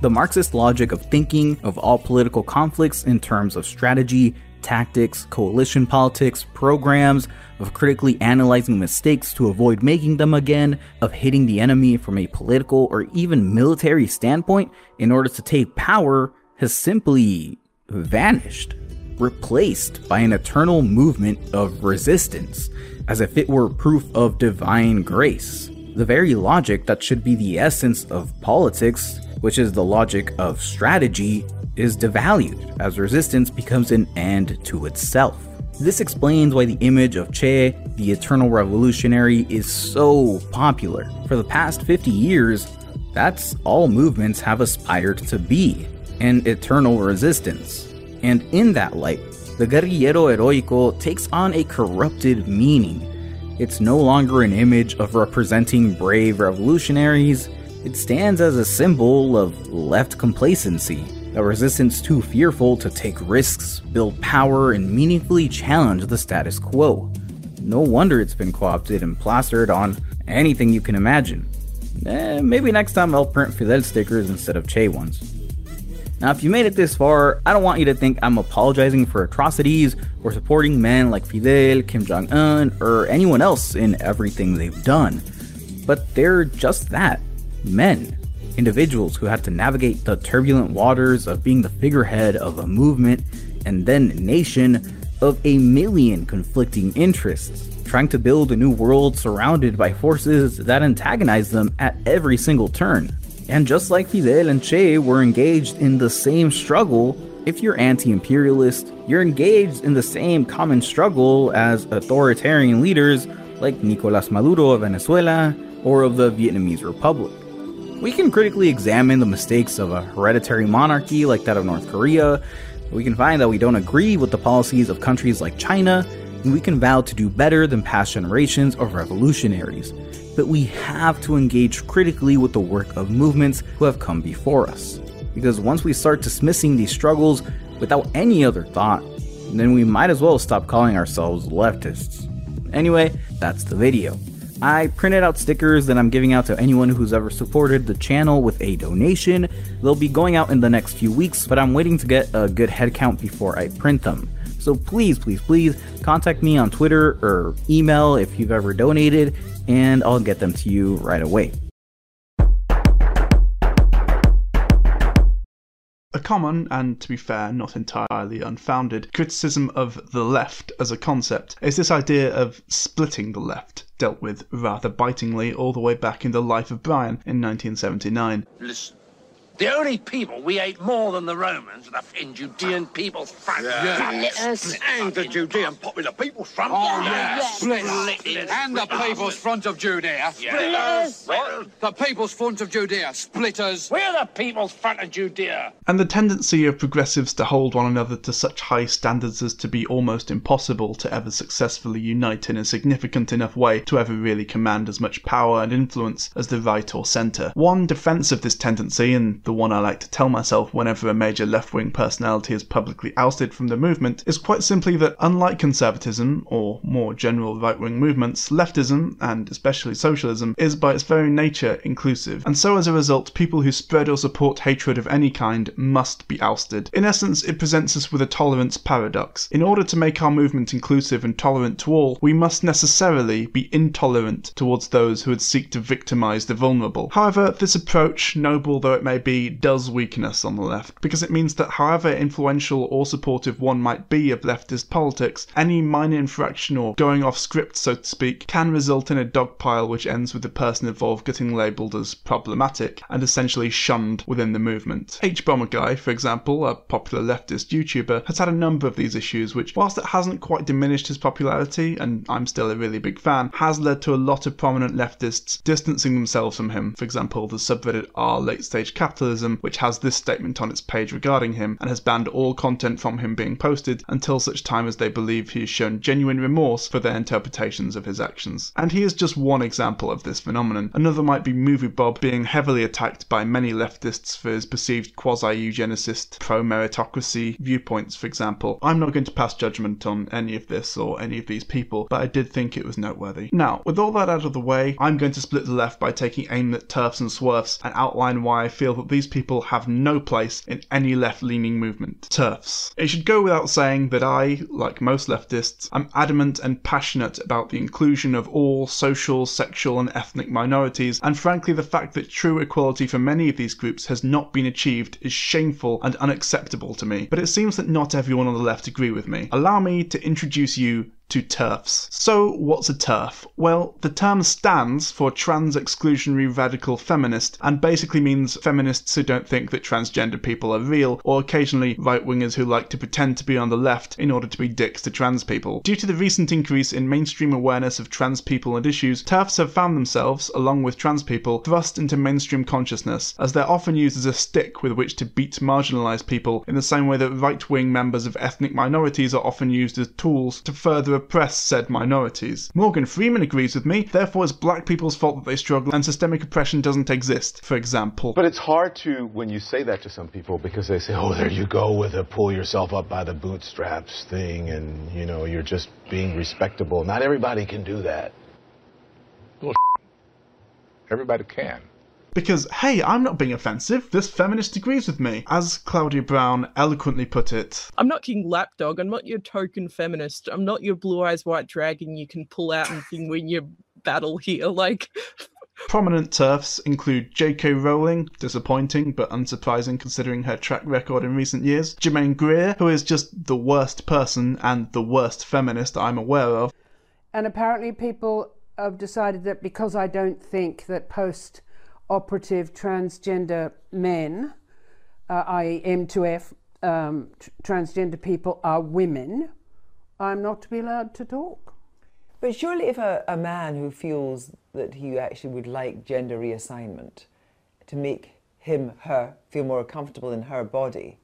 The Marxist logic of thinking of all political conflicts in terms of strategy, tactics, coalition politics, programs, of critically analyzing mistakes to avoid making them again, of hitting the enemy from a political or even military standpoint in order to take power, has simply vanished, replaced by an eternal movement of resistance, as if it were proof of divine grace. The very logic that should be the essence of politics, which is the logic of strategy, is devalued as resistance becomes an end to itself. This explains why the image of Che, the eternal revolutionary, is so popular. For the past 50 years, that's all movements have aspired to be an eternal resistance. And in that light, the guerrillero heroico takes on a corrupted meaning. It's no longer an image of representing brave revolutionaries, it stands as a symbol of left complacency a resistance too fearful to take risks, build power, and meaningfully challenge the status quo. No wonder it's been co opted and plastered on anything you can imagine. Eh, maybe next time I'll print Fidel stickers instead of Che ones. Now, if you made it this far, I don't want you to think I'm apologizing for atrocities or supporting men like Fidel, Kim Jong un, or anyone else in everything they've done. But they're just that men individuals who had to navigate the turbulent waters of being the figurehead of a movement and then nation of a million conflicting interests, trying to build a new world surrounded by forces that antagonize them at every single turn. And just like Fidel and Che were engaged in the same struggle, if you're anti imperialist, you're engaged in the same common struggle as authoritarian leaders like Nicolas Maduro of Venezuela or of the Vietnamese Republic. We can critically examine the mistakes of a hereditary monarchy like that of North Korea. We can find that we don't agree with the policies of countries like China, and we can vow to do better than past generations of revolutionaries. But we have to engage critically with the work of movements who have come before us. Because once we start dismissing these struggles without any other thought, then we might as well stop calling ourselves leftists. Anyway, that's the video. I printed out stickers that I'm giving out to anyone who's ever supported the channel with a donation. They'll be going out in the next few weeks, but I'm waiting to get a good head count before I print them. So please, please, please contact me on Twitter or email if you've ever donated, and I'll get them to you right away. A common, and to be fair, not entirely unfounded, criticism of the left as a concept is this idea of splitting the left, dealt with rather bitingly all the way back in The Life of Brian in 1979. Listen. The only people we hate more than the Romans are the Finn Judean People's Front. Yeah. Yes. And the Judean Popular People's Front. Oh, yeah. Split Split. And the People's Front of Judea. Yes. What? The People's Front of Judea. Splitters. We're the People's Front of Judea. And the tendency of progressives to hold one another to such high standards as to be almost impossible to ever successfully unite in a significant enough way to ever really command as much power and influence as the right or centre. One defence of this tendency, and the one I like to tell myself whenever a major left wing personality is publicly ousted from the movement, is quite simply that unlike conservatism, or more general right wing movements, leftism, and especially socialism, is by its very nature inclusive. And so as a result, people who spread or support hatred of any kind must be ousted. In essence, it presents us with a tolerance paradox. In order to make our movement inclusive and tolerant to all, we must necessarily be intolerant towards those who would seek to victimize the vulnerable. However, this approach, noble though it may be, does weakness on the left, because it means that however influential or supportive one might be of leftist politics, any minor infraction or going off script, so to speak, can result in a dogpile which ends with the person involved getting labelled as problematic and essentially shunned within the movement. Hbomberguy, for example, a popular leftist YouTuber, has had a number of these issues which, whilst it hasn't quite diminished his popularity, and I'm still a really big fan, has led to a lot of prominent leftists distancing themselves from him. For example, the subreddit r late stage which has this statement on its page regarding him and has banned all content from him being posted until such time as they believe he has shown genuine remorse for their interpretations of his actions. And he is just one example of this phenomenon. Another might be MovieBob being heavily attacked by many leftists for his perceived quasi eugenicist, pro meritocracy viewpoints, for example. I'm not going to pass judgment on any of this or any of these people, but I did think it was noteworthy. Now, with all that out of the way, I'm going to split the left by taking aim at TERFs and SWERFs and outline why I feel that these people have no place in any left leaning movement. TERFs. It should go without saying that I, like most leftists, am adamant and passionate about the inclusion of all social, sexual, and ethnic minorities, and frankly, the fact that true equality for many of these groups has not been achieved is shameful and unacceptable to me. But it seems that not everyone on the left agree with me. Allow me to introduce you to TERFs. So, what's a TERF? Well, the term stands for Trans Exclusionary Radical Feminist and basically means feminists who don't think that transgender people are real, or occasionally right wingers who like to pretend to be on the left in order to be dicks to trans people. Due to the recent increase in mainstream awareness of trans people and issues, TERFs have found themselves, along with trans people, thrust into mainstream consciousness, as they're often used as a stick with which to beat marginalised people in the same way that right wing members of ethnic minorities are often used as tools to further oppress said minorities. Morgan Freeman agrees with me, therefore it's black people's fault that they struggle and systemic oppression doesn't exist, for example. But it's hard to, when you say that to some people, because they say, oh, there you go with a pull yourself up by the bootstraps thing, and, you know, you're just being respectable. Not everybody can do that. Well, everybody can. Because, hey, I'm not being offensive. This feminist agrees with me. As Claudia Brown eloquently put it, I'm not King Lapdog. I'm not your token feminist. I'm not your blue eyes white dragon you can pull out and thing when you battle here. Like, Prominent TERFs include J.K. Rowling, disappointing but unsurprising considering her track record in recent years, Germaine Greer, who is just the worst person and the worst feminist I'm aware of, And apparently, people have decided that because I don't think that post operative transgender men, uh, i.e., M2F um, tr- transgender people, are women, I'm not to be allowed to talk. But surely, if a, a man who feels that he actually would like gender reassignment to make him, her, feel more comfortable in her body,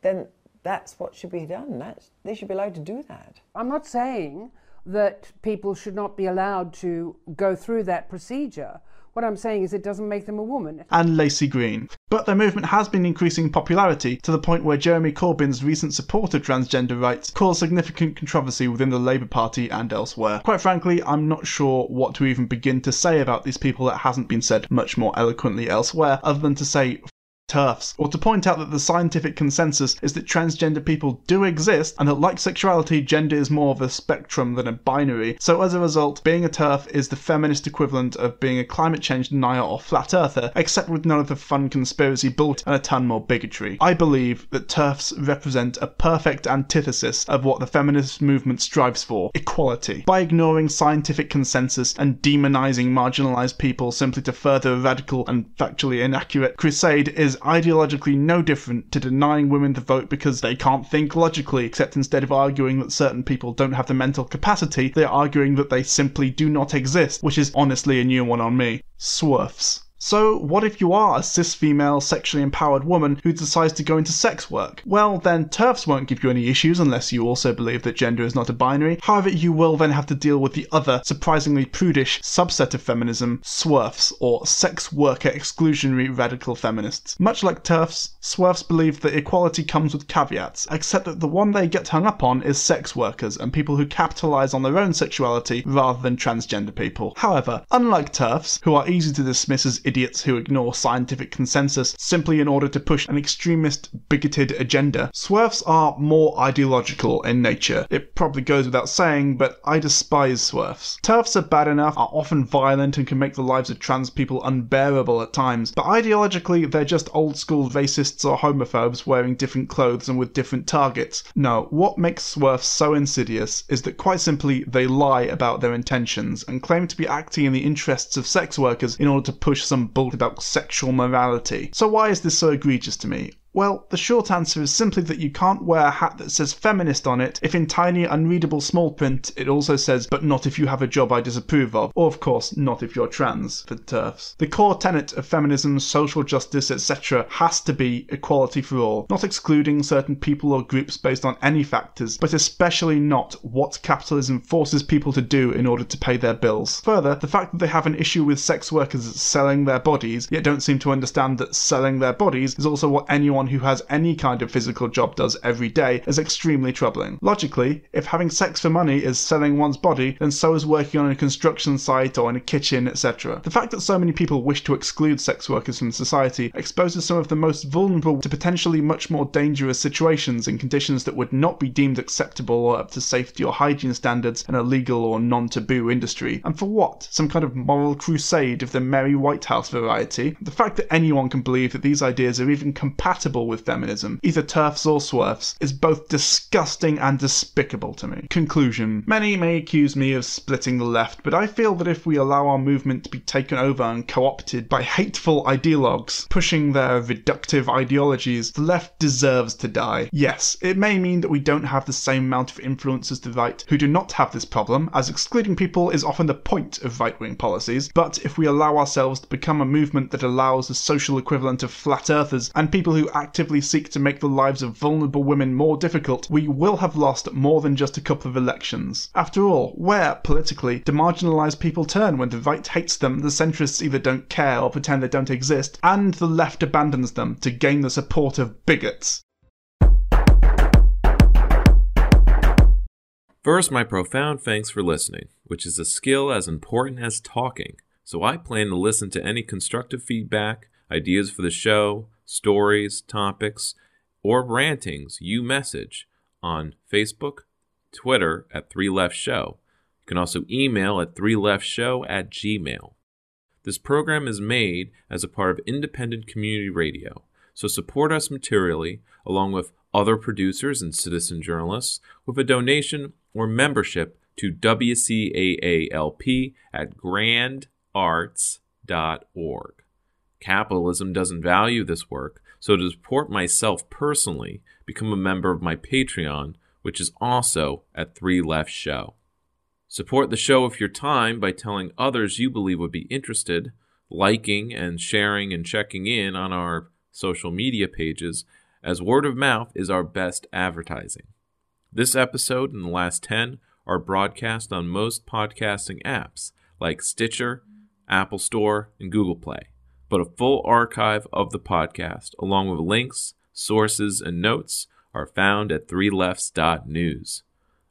then that's what should be done. That's, they should be allowed to do that. I'm not saying that people should not be allowed to go through that procedure. What I'm saying is it doesn't make them a woman. and Laci Green. But their movement has been increasing popularity to the point where Jeremy Corbyn's recent support of transgender rights caused significant controversy within the Labour Party and elsewhere. Quite frankly, I'm not sure what to even begin to say about these people that hasn't been said much more eloquently elsewhere, other than to say TERFs, or to point out that the scientific consensus is that transgender people do exist and that, like sexuality, gender is more of a spectrum than a binary. So, as a result, being a TERF is the feminist equivalent of being a climate change denier or flat earther, except with none of the fun conspiracy built and a ton more bigotry. I believe that TERFs represent a perfect antithesis of what the feminist movement strives for equality. By ignoring scientific consensus and demonizing marginalized people simply to further a radical and factually inaccurate crusade is ideologically no different to denying women the vote because they can't think logically, except instead of arguing that certain people don't have the mental capacity, they're arguing that they simply do not exist, which is honestly a new one on me. SWERFs. So, what if you are a cis female, sexually empowered woman who decides to go into sex work? Well, then TERFs won't give you any issues unless you also believe that gender is not a binary. However, you will then have to deal with the other, surprisingly prudish subset of feminism, SWERFs, or sex worker exclusionary radical feminists. Much like TERFs, SWERFs believe that equality comes with caveats, except that the one they get hung up on is sex workers and people who capitalize on their own sexuality rather than transgender people. However, unlike TERFs, who are easy to dismiss as idiots who ignore scientific consensus simply in order to push an extremist, bigoted agenda. SWERFs are more ideological in nature. It probably goes without saying, but I despise SWERFs. TERFs are bad enough, are often violent, and can make the lives of trans people unbearable at times, but ideologically, they're just old school racists or homophobes wearing different clothes and with different targets. No, what makes SWERFs so insidious is that quite simply they lie about their intentions and claim to be acting in the interests of sex workers in order to push some bullshit about sexual morality. So why is this so egregious to me? Well, the short answer is simply that you can't wear a hat that says feminist on it if in tiny, unreadable small print it also says, but not if you have a job I disapprove of, or of course, not if you're trans, for TERFs. The core tenet of feminism, social justice, etc., has to be equality for all, not excluding certain people or groups based on any factors, but especially not what capitalism forces people to do in order to pay their bills. Further, the fact that they have an issue with sex workers selling their bodies, yet don't seem to understand that selling their bodies is also what anyone who has any kind of physical job does every day is extremely troubling. Logically, if having sex for money is selling one's body, then so is working on a construction site or in a kitchen, etc. The fact that so many people wish to exclude sex workers from society exposes some of the most vulnerable to potentially much more dangerous situations in conditions that would not be deemed acceptable or up to safety or hygiene standards in a legal or non taboo industry. And for what? Some kind of moral crusade of the Mary Whitehouse variety? The fact that anyone can believe that these ideas are even compatible with feminism, either TERFs or SWERFs, is both disgusting and despicable to me. Conclusion Many may accuse me of splitting the left, but I feel that if we allow our movement to be taken over and co opted by hateful ideologues pushing their reductive ideologies, the left deserves to die. Yes, it may mean that we don't have the same amount of influence as the right, who do not have this problem, as excluding people is often the point of right wing policies, but if we allow ourselves to become a movement that allows the social equivalent of flat earthers and people who actively seek to make the lives of vulnerable women more difficult, we will have lost more than just a couple of elections. After all, where, politically, do marginalised people turn when the right hates them, the centrists either don't care or pretend they don't exist, and the left abandons them to gain the support of bigots? First, my profound thanks for listening, which is a skill as important as talking. So I plan to listen to any constructive feedback, ideas for the show, stories, topics, or rantings you message on Facebook, Twitter at 3 Left Show. You can also email at 3 Left Show at gmail. This program is made as a part of independent community radio, so support us materially along with other producers and citizen journalists with a donation or membership to WCAALP at grandarts.org. Capitalism doesn't value this work, so to support myself personally, become a member of my Patreon, which is also at 3 Left Show. Support the show with your time by telling others you believe would be interested, liking and sharing and checking in on our social media pages, as word of mouth is our best advertising. This episode and the last 10 are broadcast on most podcasting apps like Stitcher, Apple Store, and Google Play but a full archive of the podcast, along with links, sources, and notes, are found at 3lefts.news.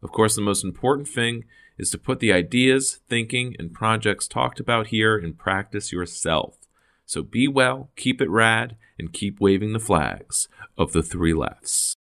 Of course, the most important thing is to put the ideas, thinking, and projects talked about here in practice yourself. So be well, keep it rad, and keep waving the flags of the three lefts.